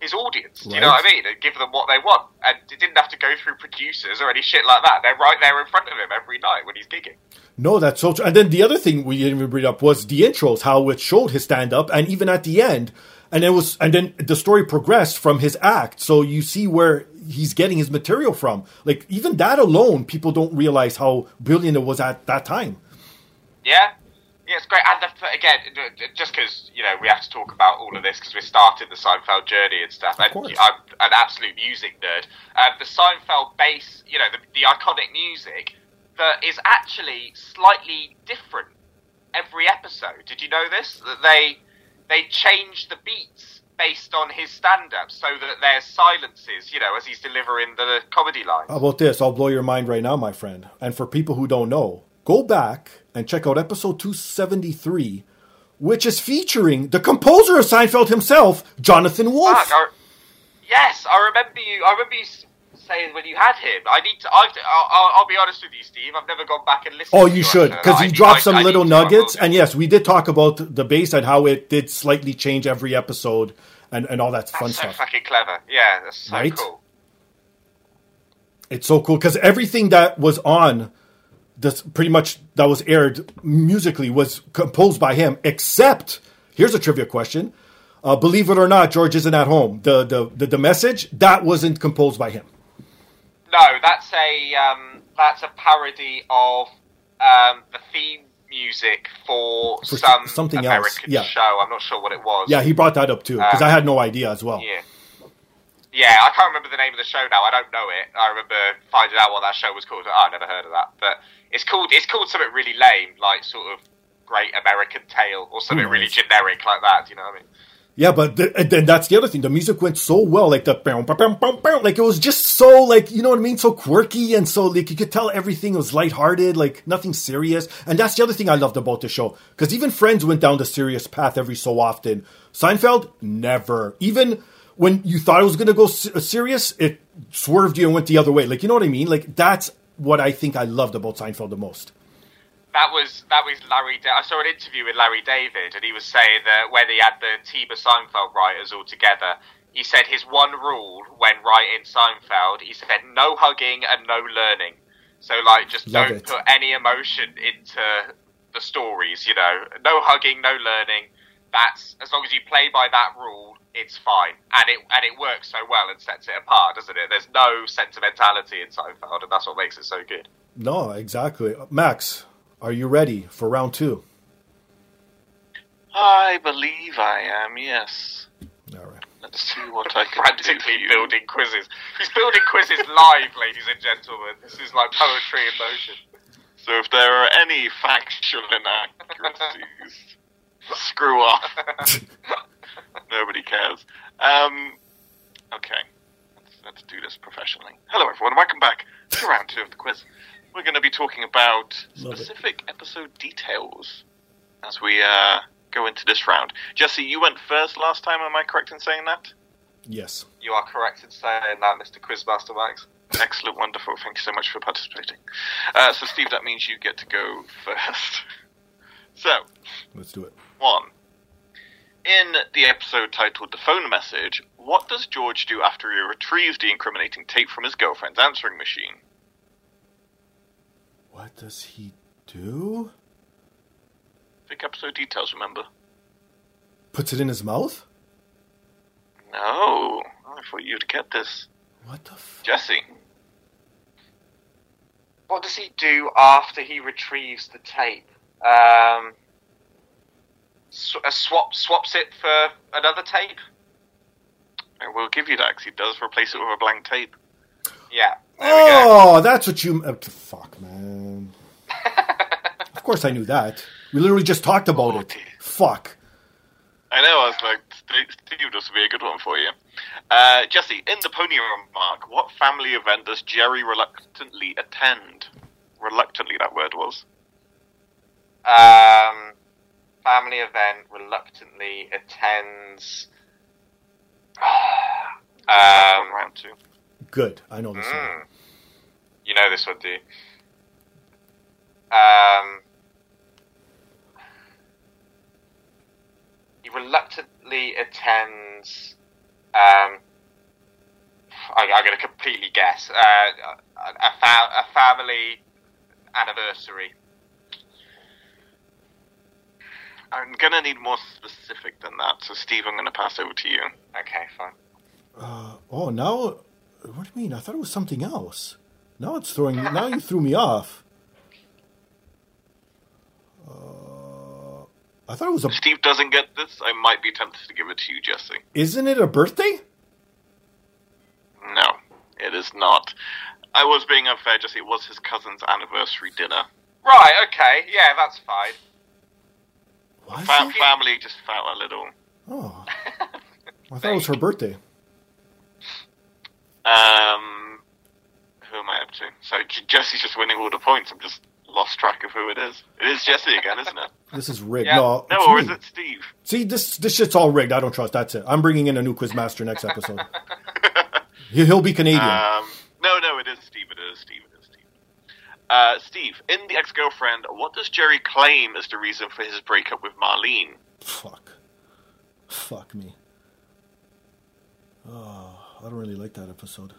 his audience. Do you know what I mean? And give them what they want, and it didn't have to go through producers or any shit like that. They're right there in front of him every night when he's gigging. No, that's so true. And then the other thing we didn't even bring up was the intros, how it showed his stand up, and even at the end, and it was, and then the story progressed from his act. So you see where he's getting his material from. Like even that alone, people don't realize how brilliant it was at that time. Yeah, yeah, it's great. And the, again, just because you know we have to talk about all of this because we started the Seinfeld journey and stuff. and course. I'm an absolute music nerd. Um, the Seinfeld bass, you know, the, the iconic music that is actually slightly different every episode. Did you know this? That they they change the beats based on his stand-up so that there's silences, you know, as he's delivering the comedy lines. How about this? I'll blow your mind right now, my friend. And for people who don't know, go back and check out episode 273, which is featuring the composer of Seinfeld himself, Jonathan Wolf. Fuck, I, yes, I remember you. I remember you saying when you had him. I need to. I've, I'll, I'll, be honest with you, Steve. I've never gone back and listened. Oh, you should, because he dropped some I little I nuggets. And yes, we did talk about the bass and how it did slightly change every episode and, and all that fun so stuff. fucking clever. Yeah, that's so Right? cool. It's so cool because everything that was on this pretty much that was aired musically was composed by him, except here's a trivia question. Uh, believe it or not, George isn't at home. The, the the the message that wasn't composed by him. No, that's a um, that's a parody of um, the theme music for, For some something else, American yeah. show. I'm not sure what it was. Yeah, he brought that up too because Um, I had no idea as well. Yeah. Yeah, I can't remember the name of the show now. I don't know it. I remember finding out what that show was called. Oh, I never heard of that. But it's called it's called something really lame, like sort of Great American Tale or something really generic like that. Do you know what I mean? Yeah, but the, and then that's the other thing. The music went so well, like the bow, bow, bow, bow, like it was just so like you know what I mean, so quirky and so like you could tell everything was lighthearted, like nothing serious. And that's the other thing I loved about the show because even Friends went down the serious path every so often. Seinfeld never, even when you thought it was going to go uh, serious, it swerved you and went the other way. Like you know what I mean? Like that's what I think I loved about Seinfeld the most that was that was Larry. I saw an interview with Larry David, and he was saying that when he had the Tiba Seinfeld writers all together, he said his one rule when writing Seinfeld, he said no hugging and no learning. So like, just Love don't it. put any emotion into the stories. You know, no hugging, no learning. That's as long as you play by that rule, it's fine, and it and it works so well and sets it apart, doesn't it? There's no sentimentality in Seinfeld, and that's what makes it so good. No, exactly, Max. Are you ready for round two? I believe I am, yes. All right. Let's see what I can Frantically building quizzes. He's building quizzes live, ladies and gentlemen. This is like poetry in motion. So if there are any factual inaccuracies, screw off. Nobody cares. Um, okay, let's, let's do this professionally. Hello, everyone. Welcome back to round two of the quiz we're going to be talking about specific episode details as we uh, go into this round. Jesse, you went first last time. Am I correct in saying that? Yes. You are correct in saying that, Mr. Quizmaster Max. Excellent, wonderful. Thank you so much for participating. Uh, so, Steve, that means you get to go first. so, let's do it. One. In the episode titled The Phone Message, what does George do after he retrieves the incriminating tape from his girlfriend's answering machine? What does he do? Thick episode details, remember? Puts it in his mouth? No. I thought you'd get this. What the f- Jesse. What does he do after he retrieves the tape? Um, sw- uh, swap swaps it for another tape. I will give you that because he does replace it with a blank tape. Yeah. Oh, that's what you. Uh, fuck, man. Of course, I knew that. We literally just talked about oh, it. Dear. Fuck. I know. I was like, Steve, this would be a good one for you. Uh, Jesse, in the pony remark, what family event does Jerry reluctantly attend? Reluctantly, that word was. Um, family event reluctantly attends. um, round two. Good. I know this mm. one. You know this one, do you? Reluctantly. Um, I, am going to completely guess. Uh, a, fa- a family anniversary. I'm going to need more specific than that. So, Steve, I'm going to pass over to you. Okay, fine. Uh, oh, now what do you mean? I thought it was something else. Now it's throwing. now you threw me off. I thought it was a. Steve doesn't get this. I might be tempted to give it to you, Jesse. Isn't it a birthday? No, it is not. I was being unfair, Jesse. It was his cousin's anniversary dinner. Right. Okay. Yeah, that's fine. Fa- family just felt a little. Oh. I thought it was her birthday. Um, who am I up to? So Jesse's just winning all the points. I'm just lost track of who it is. It is Jesse again, isn't it? This is rigged. Yeah. No, no, or me. is it Steve? See, this this shit's all rigged. I don't trust. That's it. I'm bringing in a new quizmaster next episode. He'll be Canadian. Um, no, no, it is Steve. It is Steve. It is Steve. Uh, Steve, in the ex-girlfriend, what does Jerry claim is the reason for his breakup with Marlene? Fuck. Fuck me. Oh. I don't really like that episode.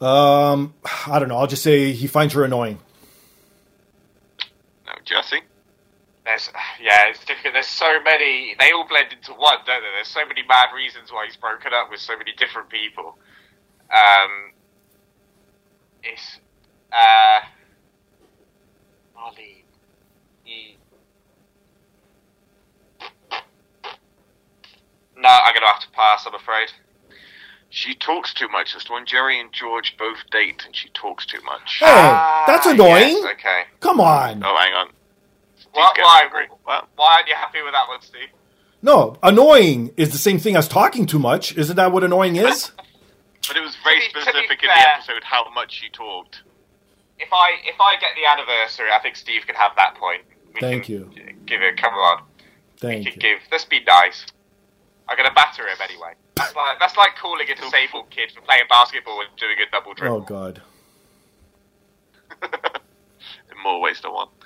Um, I don't know. I'll just say he finds her annoying. No, Jesse. There's yeah, it's difficult. There's so many. They all blend into one, don't they? There's so many mad reasons why he's broken up with so many different people. Um, it's uh. He No, I'm to have to pass, I'm afraid. She talks too much. It's when Jerry and George both date and she talks too much. Hey, ah, that's annoying. Yes, okay. Come on. Oh, hang on. What, why, what? why aren't you happy with that one, Steve? No, annoying is the same thing as talking too much. Isn't that what annoying is? But it was very To be- to be specific in the episode how much she talked. If I if I get the anniversary, I think Steve can have that point. We Thank can you. Give it. Come on. Thank Could you. give. Let's be nice. I'm gonna batter him anyway. That's like that's like calling a disabled kid for playing basketball and doing a double dribble. Oh God. in more ways than one.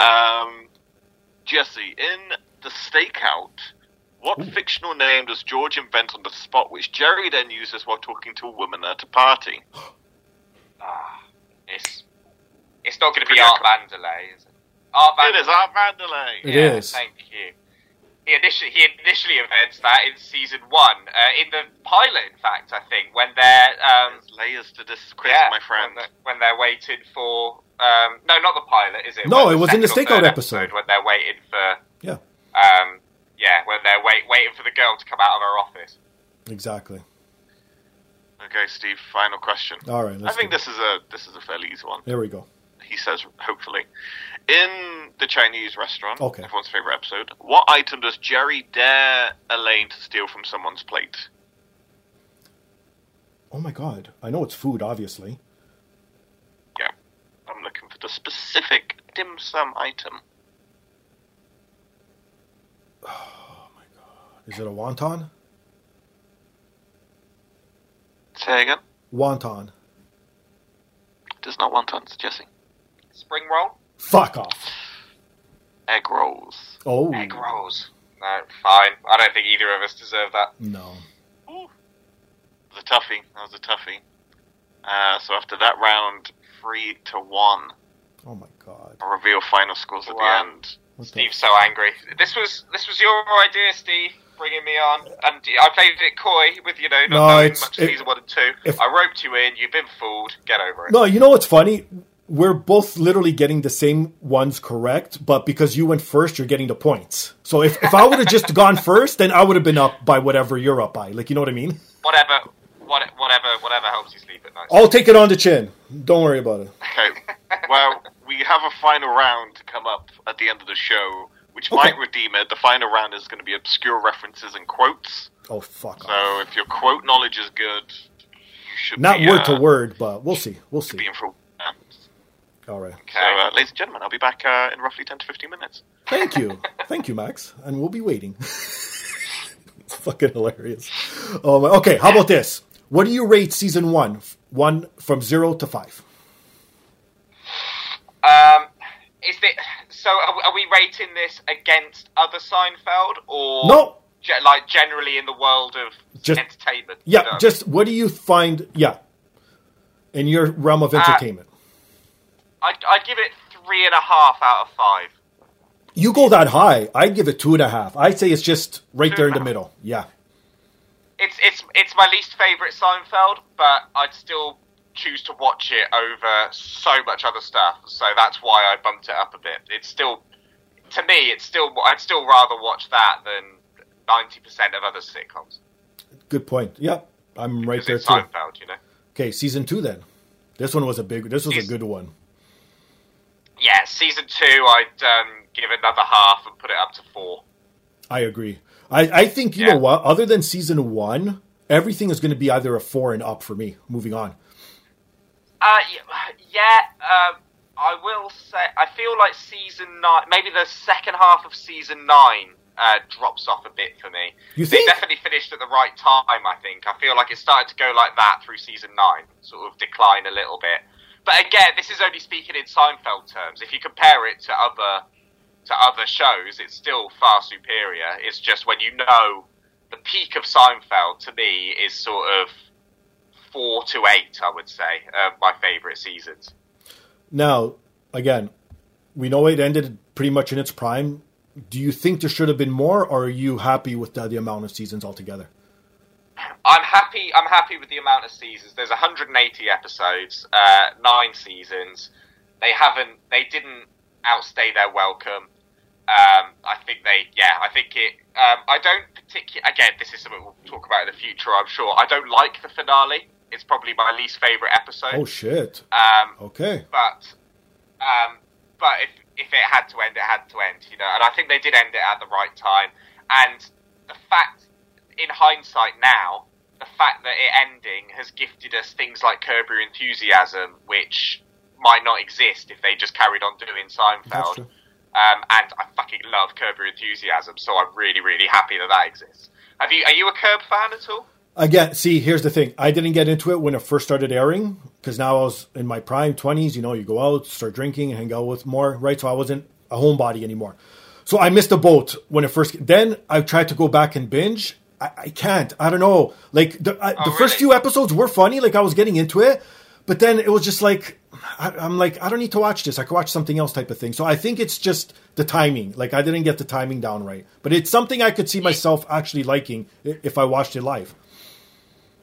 Um, Jesse, in the stakeout, what fictional name does George invent on the spot, which Jerry then uses while talking to a woman at a party? Ah, it's it's not going to be Pretty Art accurate. Vandelay, is it? Art It is Vandelay. Art Vandelay. It yeah, is. Thank you. He initially he initially invents that in season one, uh, in the pilot, in fact, I think, when they're um, layers to this quiz, yeah, my friend. when they're, when they're waiting for um, no, not the pilot, is it? No, When it was in the second stakeout third episode. when they're waiting for Yeah. um, yeah, when they're wait, waiting for the girl to come out of her office. Exactly. Okay, Steve. Final question. All right. I Let's think this is a this is a fairly easy one. There we go. He says, hopefully, in the Chinese restaurant, Okay. everyone's favorite episode. What item does Jerry dare Elaine to steal from someone's plate? Oh my God. I know it's food, obviously. Yeah, I'm looking for the specific dim sum item. Oh my god. Is it a wonton? Say again. Wonton. It is not wontons, Jesse. Spring roll, Fuck off. Egg rolls. Oh. egg rolls. No, fine. I don't think either of us deserve that. No. Ooh. It was a toughie. That was a toughie. Uh, so after that round, three to one. Oh my God. I'll reveal final scores at the end. What the- Steve's so angry. This was this was your idea, Steve, bringing me on, and I played it coy with you know not No, knowing much of it- season one and two. if- I roped you in. You've been fooled. Get over it. No, you know what's funny? We're both literally getting the same ones correct, but because you went first, you're getting the points. So if, if I would have just gone first, then I would have been up by whatever you're up by. Like, you know what I mean? Whatever, what, whatever, whatever helps you sleep at night. I'll take it on the chin. Don't worry about it. Okay. well, we have a final round to come up at the end of the show, which Okay. might redeem it. The final round is going to be obscure references and quotes. Oh, fuck off. So if your quote knowledge is good, you should Not be, word uh, to word, but we'll see. We'll see. Be in for. Uh, All right. Okay. So, uh, ladies and gentlemen, I'll be back uh, in roughly ten to fifteen minutes. Thank you. Thank you, Max. And we'll be waiting. it's fucking hilarious. Um, okay, how about this? What do you rate season one? One from zero to five. Um, is it so? Are, we- rating this against other Seinfeld or No. ge- like generally in the world of Just- entertainment? Yeah, stuff? just what do you find? Yeah, in your realm of entertainment, I'd, I'd give it three and a half out of five. you go that high. I'd give it two and a half. I'd say it's just right there in the middle. Yeah, It's it's it's my least favorite Seinfeld, but I'd still choose to watch it over so much other stuff. So that's why I bumped it up a bit. It's still, to me, it's still I'd still rather watch that than ninety percent of other sitcoms. good point. Yeah, I'm right Because there it's too. Seinfeld, you know. Okay, season two then. This one was a big. This was a good one. Yeah, season two, I'd um, give another half and put it up to four. I agree. I, I think you Yeah. know what. Other than season one, everything is going to be either a four and up for me. Moving on. Uh, yeah, um, I will say, I feel like season nine, maybe the second half of season nine uh, drops off a bit for me. You They think? definitely finished at the right time, I think. I feel like it started to go like that through season nine, sort of decline a little bit. But again, this is only speaking in Seinfeld terms. If you compare it to other to other shows, it's still far superior. It's just when you know the peak of Seinfeld to me is sort of four to eight, I would say, uh, my favourite seasons. Now, again, we know it ended pretty much in its prime. Do you think there should have been more, or are you happy with the, the amount of seasons altogether? I'm happy. I'm happy with the amount of seasons. There's 180 episodes, uh, nine seasons. They haven't. They didn't outstay their welcome. Um, I think they. Yeah, I think it. Um, I don't particularly. Again, this is something we'll talk about in the future. I'm sure. I don't like the finale. It's probably my least favorite episode. Oh shit. Um, Okay. but um, but if if it had to end, it had to end, you know. And I think they did end it at the right time. and the fact, in hindsight now, the fact that it ending has gifted us things like Curb Your Enthusiasm, which might not exist if they just carried on doing Seinfeld. Um, and I fucking love Curb Your Enthusiasm, so I'm really, really happy that that exists. Have you? Are you a Curb fan at all? Again, see, here's the thing. I didn't get into it when it first started airing because now I was in my prime 20s. You know, you go out, start drinking, hang out with more, right? So I wasn't a homebody anymore. So I missed the boat when it first. Then I tried to go back and binge. I, I can't. I don't know. Like the, I, Oh, the first really? few episodes were funny. Like I was getting into it, but then it was just like I, I'm like I don't need to watch this. I could watch something else, type of thing. So I think it's just the timing. Like I didn't get the timing down right. But it's something I could see myself actually liking if I watched it live.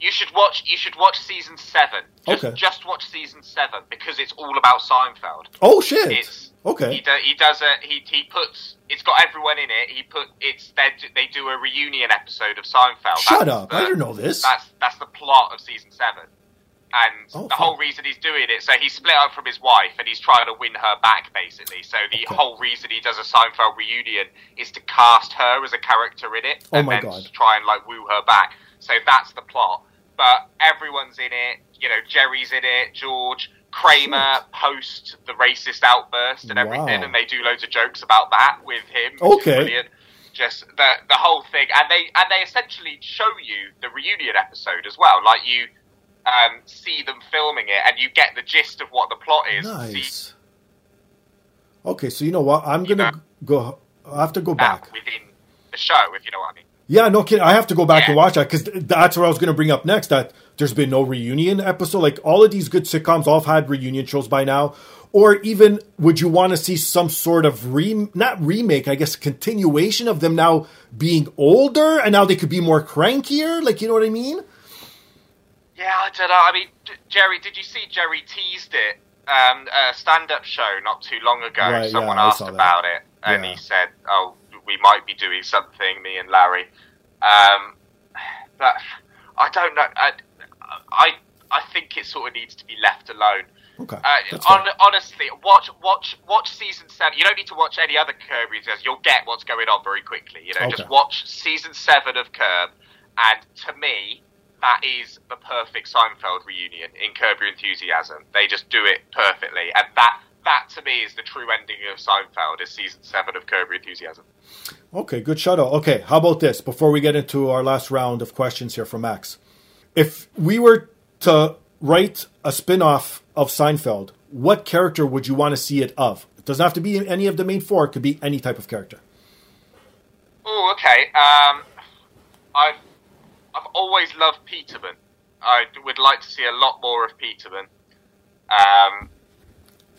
You should watch. You should watch season seven. Just, Okay. Just watch season seven because it's all about Seinfeld. Oh shit! It's okay. He, do, he does a he he puts. It's got everyone in it. He put it's they they do a reunion episode of Seinfeld. Shut That's up! the- I didn't know this. That's that's the plot of season seven. And Oh, the whole reason he's doing it, so he's split up from his wife and he's trying to win her back, basically. So the Okay. whole reason he does a Seinfeld reunion is to cast her as a character in it, Oh and my then God. to try and like woo her back. So that's the plot. But everyone's in it. You know, Jerry's in it. George Kramer post the racist outburst and everything, Wow. and they do loads of jokes about that with him. Okay. Just the the whole thing, and they and they essentially show you the reunion episode as well. Like you um, see them filming it, and you get the gist of what the plot is. See Nice. Okay, so you know what? I'm gonna know. go. I have to go back. within the show, if you know what I mean. Yeah, no kidding. I have to go back Yeah. and watch that because that's what I was going to bring up next. That there's been no reunion episode. Like all of these good sitcoms, all have had reunion shows by now. Or even, would you want to see some sort of re not remake? I guess continuation of them now being older and now they could be more crankier. Like you know what I mean? Yeah, I don't know. I mean, J- Jerry, did you see Jerry teased it? Um, a stand-up show not too long ago. Right, Someone yeah, asked about it, and Yeah. he said, "Oh, we might be doing something." Me and Larry. Um, but I don't know. I, I I think it sort of needs to be left alone. Okay, Uh, fair. honestly, watch watch watch season seven. You don't need to watch any other Curb videos. You'll get what's going on very quickly. You know, Okay. just watch season seven of Curb, and to me, that is the perfect Seinfeld reunion in Curb Your Enthusiasm. They just do it perfectly, and that that to me is the true ending of Seinfeld. Is season seven of Curb Your Enthusiasm. Okay, good shout out. Okay, how about this before we get into our last round of questions here from Max? If we were to write a spin off of Seinfeld, what character would you want to see it of? It doesn't have to be any of the main four, it could be any type of character. Oh, okay. Um, I've I've always loved Peterman. I would like to see a lot more of Peterman. Um,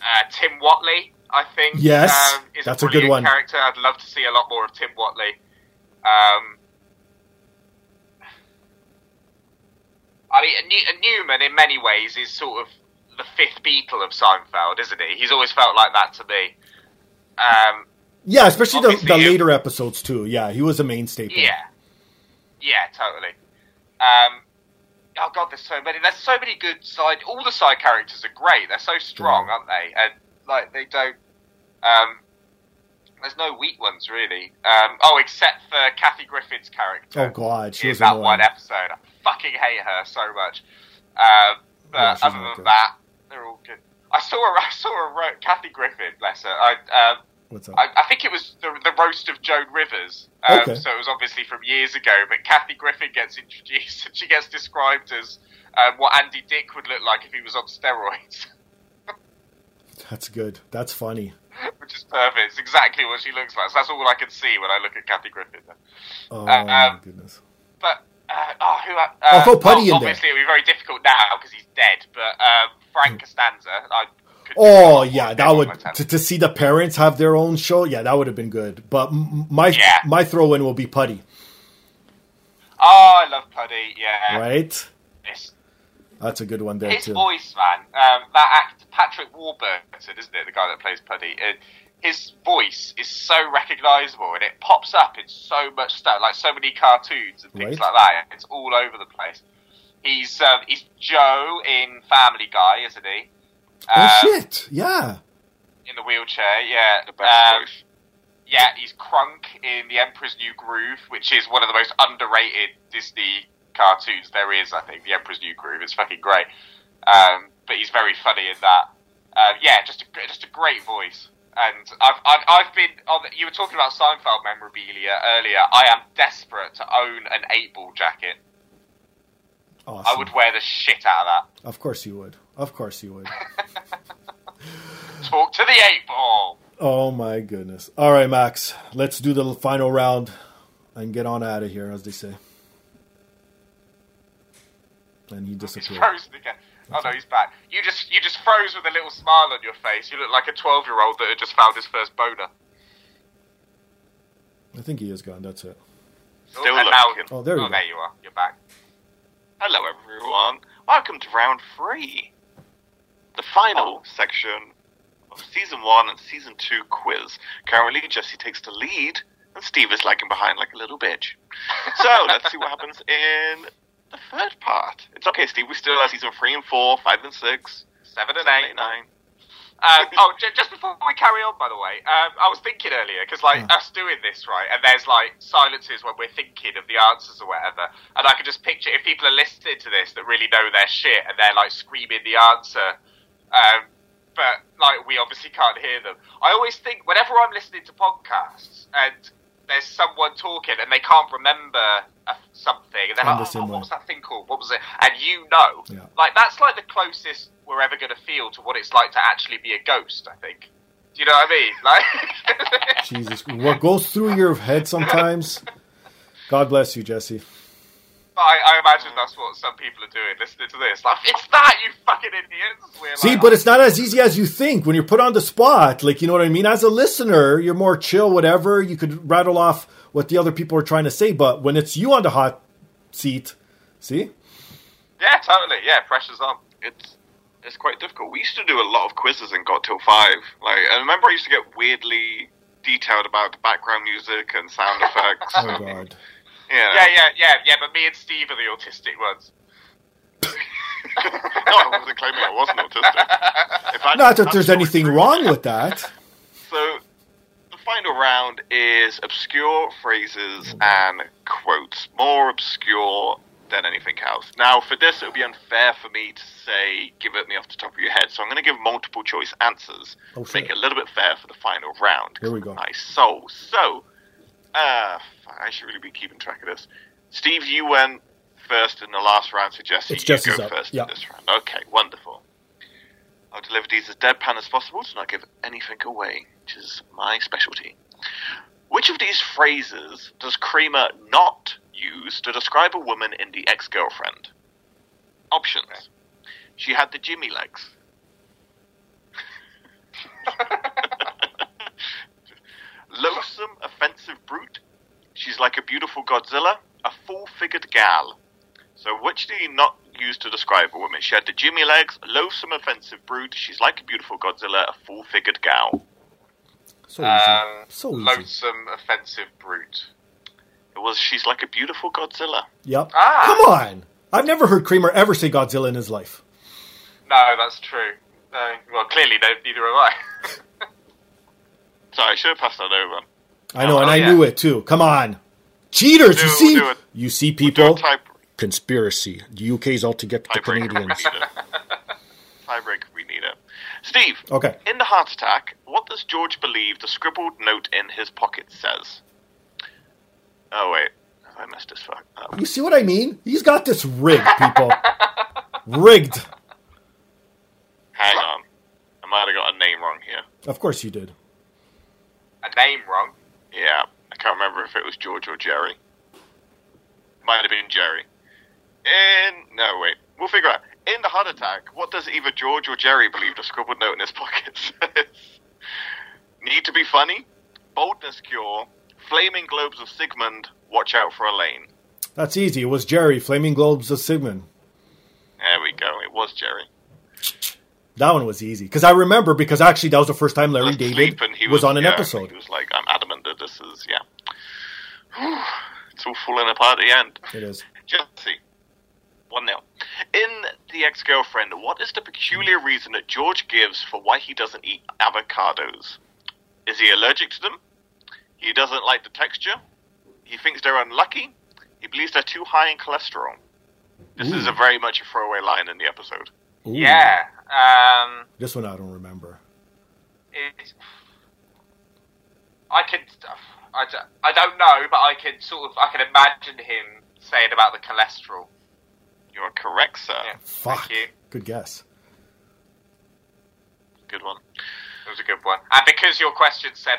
uh, Tim Whatley, I think. Yes, um, is that's a, a good one. Character. I'd love to see a lot more of Tim Whatley. Um, I mean, New- Newman in many ways is sort of the fifth Beatle of Seinfeld, isn't he? He's always felt like that to me. Um, Yeah, especially the, the you- later episodes too. Yeah, he was a main staple. Yeah, yeah, totally. Um, oh god, there's so many. There's so many good side. All the side characters are great. They're so strong, aren't they? And like they don't. Um, there's no weak ones really. Um, oh, except for Kathy Griffin's character. Oh god, she in was that annoying. one episode. I fucking hate her so much. Um, but Yeah, other than good. that, they're all good. I saw her. I saw her. ro- Kathy Griffin, bless her. I, um, What's up? I, I think it was the, the roast of Joan Rivers. Um, Okay. So it was obviously from years ago. But Kathy Griffin gets introduced, and she gets described as um, what Andy Dick would look like if he was on steroids, That's good. That's funny. which is perfect. It's exactly what she looks like. So that's all I can see when I look at Kathy Griffin. Oh Uh, my um, goodness. But uh, oh, who? Uh, I thought Puddy in there. Obviously, it would be very difficult now because he's dead. But um, Frank Costanza, I. Could do a Oh yeah, that would my to, to see the parents have their own show. Yeah, that would have been good. But my Yeah. my throw in will be Puddy, Oh, I love Puddy. Yeah, right? It's- That's a good one there his too. voice, man. Um, that actor, Patrick Warburton, isn't it? The guy that plays Puddy. Uh, his voice is so recognisable, and it pops up in so much stuff, like so many cartoons and things Right. like that. It's all over the place. He's um, he's Joe in Family Guy, isn't he? Oh Um, shit! Yeah. In the wheelchair, yeah. The best Um, yeah, he's Kronk in The Emperor's New Groove, which is one of the most underrated Disney cartoons there is. I think The Emperor's New Groove. It's fucking great. Um, but he's very funny in that. Uh, yeah, just a, just a great voice. And I've, I've, I've been on. The, you were talking about Seinfeld memorabilia earlier. I am desperate to own an eight ball jacket. Awesome. I would wear the shit out of that. Of course you would. Of course you would. Talk to the eight ball. Oh my goodness. All right, Max. Let's do the final round and get on out of here, as they say. And he He's frozen again. Oh no, he's back. You just you just froze with a little smile on your face. You look like a twelve year old that had just found his first boner. I think he is gone. That's it. Oh, Still and now, looking. Oh, there you oh, go. there you are. You're back. Hello, everyone. Welcome to round three, the final section of season one and season two quiz. Currently, Jesse takes the lead, and Steve is lagging behind like a little bitch. So let's see what happens in the third part. It's okay, Steve. We still have season three and four, five and six, Seven and seven, eight. eight, nine. Um, oh, j- just before we carry on, by the way, um, I was thinking earlier because like Yeah. us doing this right, and there's like silences when we're thinking of the answers or whatever, and I could just picture if people are listening to this that really know their shit and they're like screaming the answer, um, but like we obviously can't hear them. I always think whenever I'm listening to podcasts and there's someone talking and they can't remember Uh, something, and they're I'm like, oh, what was that thing called? What was it? And you know, Yeah. like that's like the closest we're ever going to feel to what it's like to actually be a ghost. I think. Do you know what I mean? Like, Jesus. What goes through your head sometimes? God bless you, Jesse. I, I imagine that's what some people are doing, listening to this. Like, it's that you fucking idiots. We're See, like, but it's not as easy as you think when you're put on the spot. Like, you know what I mean? As a listener, you're more chill, whatever. You could rattle off what the other people are trying to say. But when it's you on the hot seat, see? yeah, totally. Yeah, pressure's on. It's it's quite difficult. We used to do a lot of quizzes and got till five. Like I remember, I used to get weirdly detailed about the background music and sound effects. Oh, and- God. yeah. Yeah, yeah, yeah, yeah. But me and Steve are the autistic ones. no, I wasn't claiming I wasn't autistic. In fact, Not that there's anything wrong with that. So, the final round is obscure phrases and quotes. More obscure than anything else. Now, for this, it would be unfair for me to say, give it me off the top of your head. So, I'm going to give multiple choice answers Oh, to make it a little bit fair for the final round. Here we go. Nice. So, so, uh, I should really be keeping track of this. Steve, you went first in the last round, so Jesse, It's you Jesse's go up, first yeah. in this round. Okay, wonderful. I'll deliver these as deadpan as possible to not give anything away, which is my specialty. Which of these phrases does Kramer not use to describe a woman in The Ex Girlfriend? Options. She had the Jimmy legs. Loathsome, offensive brute. She's like a beautiful Godzilla. A full figured gal. So, which do you not use to describe a woman? She had the Jimmy legs, loathsome, offensive brute. She's like a beautiful Godzilla, a full figured gal. So easy. Um, so easy. loathsome, offensive brute. It was she's like a beautiful Godzilla. Yep. Ah. Come on. I've never heard Kramer ever say Godzilla in his life. No, that's true. No, well, clearly, no, neither have I. Sorry, I should have passed that over. I know, Oh, and oh, I yeah. knew it too. Come on. Cheaters, Do you see? we'll. You see people? type Conspiracy. The UK's out to get the tiebreaker. Canadians. We need it. Tiebreaker. We need it. Steve. Okay. In the heart attack, what does George believe the scribbled note in his pocket says? Oh wait, I messed this fuck up. You see what I mean? He's got this rigged, people. rigged. Hang on, I might have got a name wrong here. Of course you did. A name wrong. Yeah, I can't remember if it was George or Jerry. Might have been Jerry. And no wait, we'll figure out. In the heart attack, what does either George or Jerry believe the scribbled note in his pocket says? Need to be funny, boldness cure, flaming globes of Sigmund. Watch out for Elaine. That's easy. It was Jerry, Flaming Globes of Sigmund. There we go. It was Jerry. That one was easy. Because I remember, because actually that was the first time Larry was David he was, on an yeah, episode. He was like, I'm adamant that this is, yeah. it's all falling apart at the end. It is. Jesse, 1 0. In The Ex Girlfriend, what is the peculiar reason that George gives for why he doesn't eat avocados? Is he allergic to them? He doesn't like the texture. He thinks they're unlucky. He believes they're too high in cholesterol. This is a very much a throwaway line in the episode. Ooh, Yeah. Um, This one I don't remember. it, I could. I don't know, but I can sort of. I can imagine him saying about the cholesterol. You are correct, sir. Yeah. Fuck. Thank you. Good guess. Good one. It was a good one. And because your question said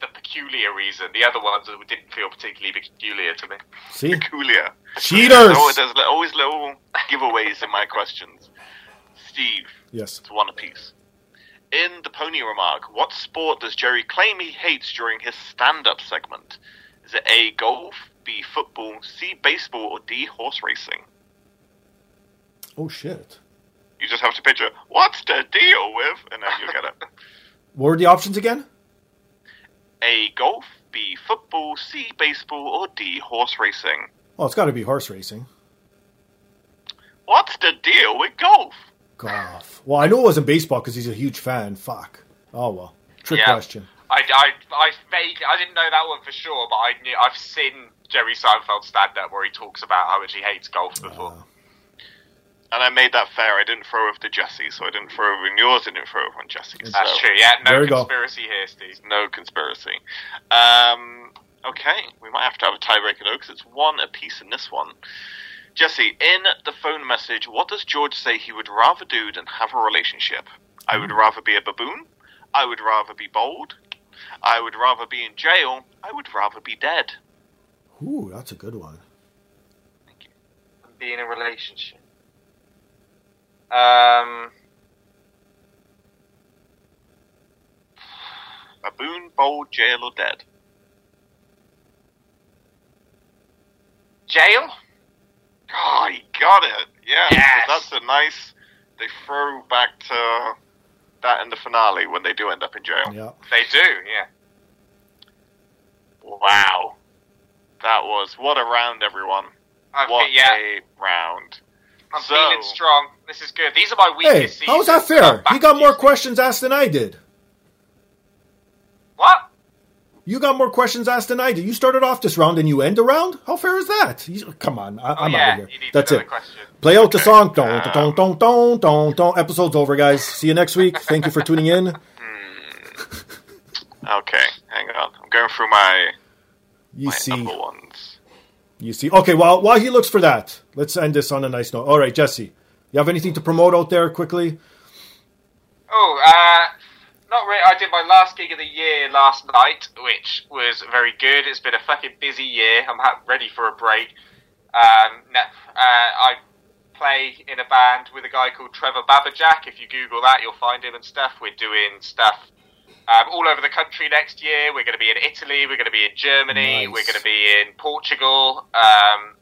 the peculiar reason, the other ones didn't feel particularly peculiar to me. See? Peculiar. Cheaters! There's always, there's li- always little giveaways in my questions. Steve, Yes. it's one apiece. In the pony remark, what sport does Jerry claim he hates during his stand-up segment? Is it A, golf, B, football, C, baseball, or D, horse racing? Oh, shit. You just have to picture, what's the deal with? And then you'll get it. What were the options again? A, golf, B, football, C, baseball, or D, horse racing? Oh, it's got to be horse racing. What's the deal with golf? Golf. Well, I know it wasn't baseball because he's a huge fan. Fuck. Oh, well. Trick Yeah. question. I, I, I vaguely, I didn't know that one for sure, but I knew I've seen Jerry Seinfeld stand up where he talks about how much he hates golf before. Uh, And I made that fair. I didn't throw over to Jesse, so I didn't throw over in yours. I didn't throw over on Jesse's. That's true. Yeah, no we go. conspiracy here, Steve. No conspiracy. Um, okay, we might have to have a tiebreaker though, because it's one apiece in this one. Jesse, in the phone message, what does George say he would rather do than have a relationship? I would rather be a baboon. I would rather be bold. I would rather be in jail. I would rather be dead. ooh, that's a good one. And be in a relationship. Um, Baboon, bold, jail, or dead? jail. Oh, he got it. Yeah. Yes. that's a nice. They throw back to that in the finale when they do end up in jail. Yeah. They do. Yeah. Wow, that was what a round, everyone. I What think, yeah. a round. I'm So- feeling strong. This is good. These are my weakest. Hey, weakest how is that seasons, and I'm fair? back He got more questions asked than I did. What? You got more questions asked than I did. You started off this round and you end a round? How fair is that? You- come on, I, Oh I'm yeah, out of here. you need That's it. question. Play out the song. Don't, don't, don't, don't, don't, don't. Episode's over, guys. See you next week. Thank you for tuning in. Hmm. Okay, hang on. I'm going through my You my see, number ones. You see. Okay, well, while he looks for that, let's end this on a nice note. All right, Jesse, you have anything to promote out there quickly? Oh, uh, not really. I did my last gig of the year last night, which was very good. It's been a fucking busy year. I'm ready for a break. Um, uh, I play in a band with a guy called Trevor Babajack. If you Google that, you'll find him and stuff. We're doing stuff um, all over the country next year. We're going to be in Italy. We're going to be in Germany. Nice. We're going to be in Portugal. Um,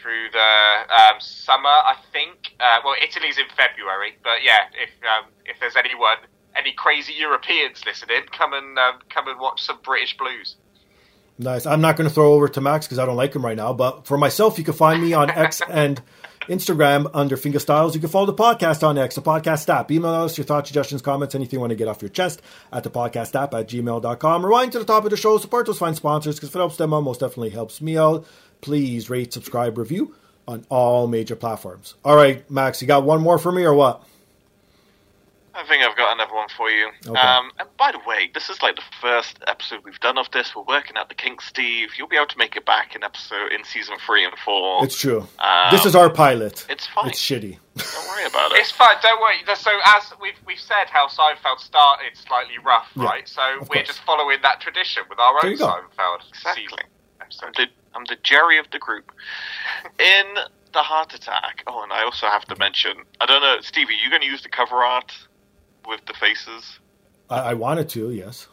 through the um, summer, I think. Uh, well, Italy's in February, but yeah, if um, if there's anyone, any crazy Europeans listening, come and um, come and watch some British blues. Nice. I'm not going to throw over to Max because I don't like him right now. But for myself, you can find me on X and Instagram under Fingastylz. You can follow the podcast on X, dapodcastdap. Email us your thoughts, suggestions, comments, anything you want to get off your chest at dapodcastdap at gmail.com. Rewind to the top of the show. Support those fine sponsors because if it helps them out, most definitely helps me out. Please rate, subscribe, review on all major platforms. All right, Max, you got one more for me or what? I think I've got another one for you. Okay. Um, and by the way, this is like the first episode we've done of this. We're working out the kinks, Steve. You'll be able to make it back in episode in season three and four. It's true. Um, this is our pilot. it's fine. It's shitty. Don't worry about it. It's fine. Don't worry. So as we've we've said, how Seinfeld started slightly rough, Yeah, right? So we're course. just following that tradition with our own you go. Seinfeld Exactly. season. I'm the, I'm the Jerry of the group. In the heart attack. Oh, and I also have to mention. I don't know, Stevie. You going to use the cover art with the faces? I, I wanted to, yes.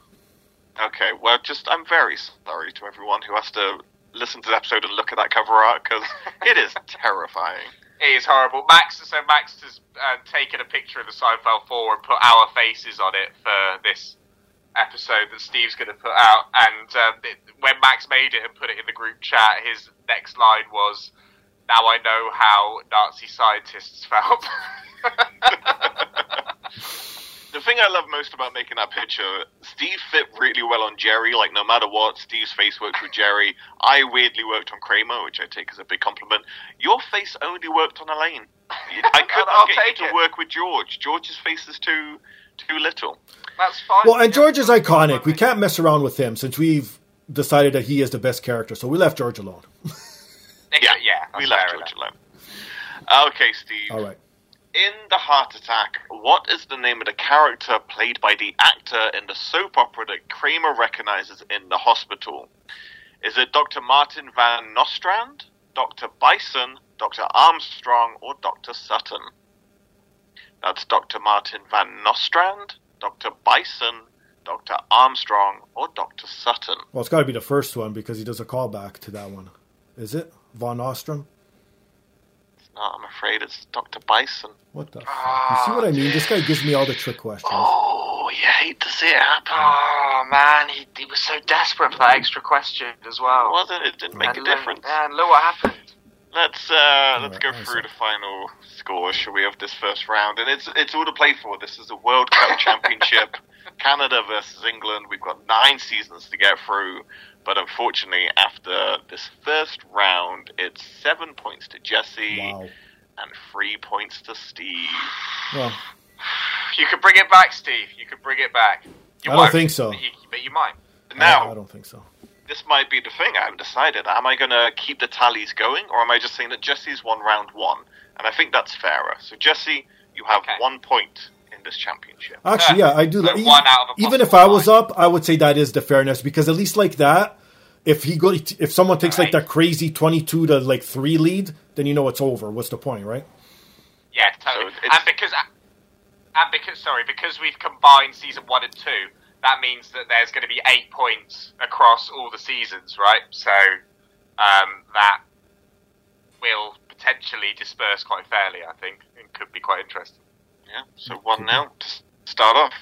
Okay. Well, just I'm very sorry to everyone who has to listen to the episode and look at that cover art because it is terrifying. It is horrible. Max, so Max has uh, taken a picture of the Seinfeld 4 and put our faces on it for this episode that Steve's going to put out. And um, it, when Max made it and put it in the group chat, his next line was, "Now I know how Nazi scientists felt." The thing I love most about making that picture, Steve fit really well on Jerry. Like no matter what, Steve's face worked with Jerry. I weirdly worked on Kramer, which I take as a big compliment. Your face only worked on Elaine. I could I'll not get take you to it. work with George. George's face is too too little. That's fine. Well, and George is iconic. We can't mess around with him since we've decided that he is the best character. So we left George alone. Yeah, yeah. we left George enough. alone. Okay, Steve. All right. In The Heart Attack, what is the name of the character played by the actor in the soap opera that Kramer recognizes in the hospital? Is it Dr. Martin Van Nostrand, Dr. Bison, Dr. Armstrong, or Dr. Sutton? That's Dr. Martin Van Nostrand, Dr. Bison, Dr. Armstrong, or Dr. Sutton? Well, it's got to be the first one because he does a callback to that one. Is it Von Ostrom? No, I'm afraid it's Dr. Bison. What the? fuck? You see what I mean? This guy gives me all the trick questions. Oh, you hate to see it happen. Oh man, he, he was so desperate for that extra question as well. Wasn't it? It didn't make a And look- difference. And look what happened. Let's uh, let's Alright, go through the final score, shall we, of this first round? And it's it's all to play for. This is the World Cup Championship, Canada versus England. We've got nine seasons to get through, but unfortunately, after this first round, it's seven points to Jesse Wow. and three points to Steve. Well, You could bring it back, Steve. You could bring it back. You I don't won't, think so. But you, but you might. Now, I don't think so. this might be the thing. I haven't decided. Am I going to keep the tallies going, or am I just saying that Jesse's won round one? And I think that's fairer. So, Jesse, you have Okay. one point in this championship. Actually, yeah, I do. So that. one out of a Even if I was up, I would say that is the fairness because at least like that, if he go, if someone takes like that crazy twenty-two to like three lead, then you know it's over. What's the point, right? Yeah, totally. So and because and because sorry, because we've combined season one and two, that means that there's going to be eight points across all the seasons, right? So um, that will potentially disperse quite fairly. I think and could be quite interesting. Yeah, so one now to start off.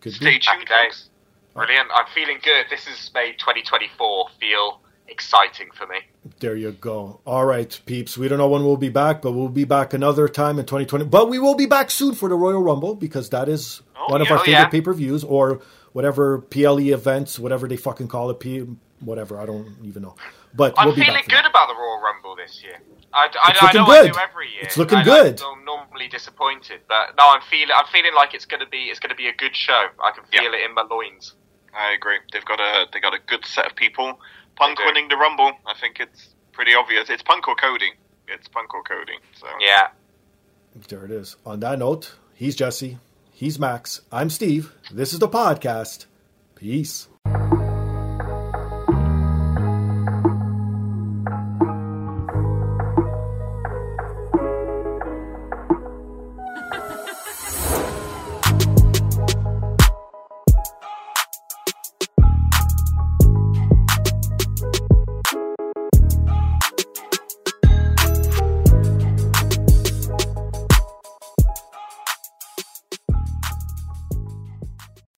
Could Stay be. tuned, Happy folks. days. Brilliant. I'm feeling good. This has made 2024 feel exciting for me. There you go. All right, peeps. We don't know when we'll be back, but we'll be back another time in 2020. But we will be back soon for the Royal Rumble because that is Oh, one of yeah. our favorite yeah. pay per views or whatever PLE events, whatever they fucking call it. P- whatever. I don't even know. But I'm we'll be feeling back. for good that. about the Royal Rumble this year. I, I, It's I looking know I good. do every year. It's looking I, good. I'm normally disappointed, but no, I'm feeling. I'm feeling like it's going to be. It's going to be a good show. I can feel Yeah. it in my loins. I agree. They've got a they got a good set of people. Punk winning the Rumble. I think it's pretty obvious. It's Punk or Cody. It's Punk or Cody. So Yeah. There it is. On that note, he's Jesse. He's Max. I'm Steve. This is the podcast. Peace.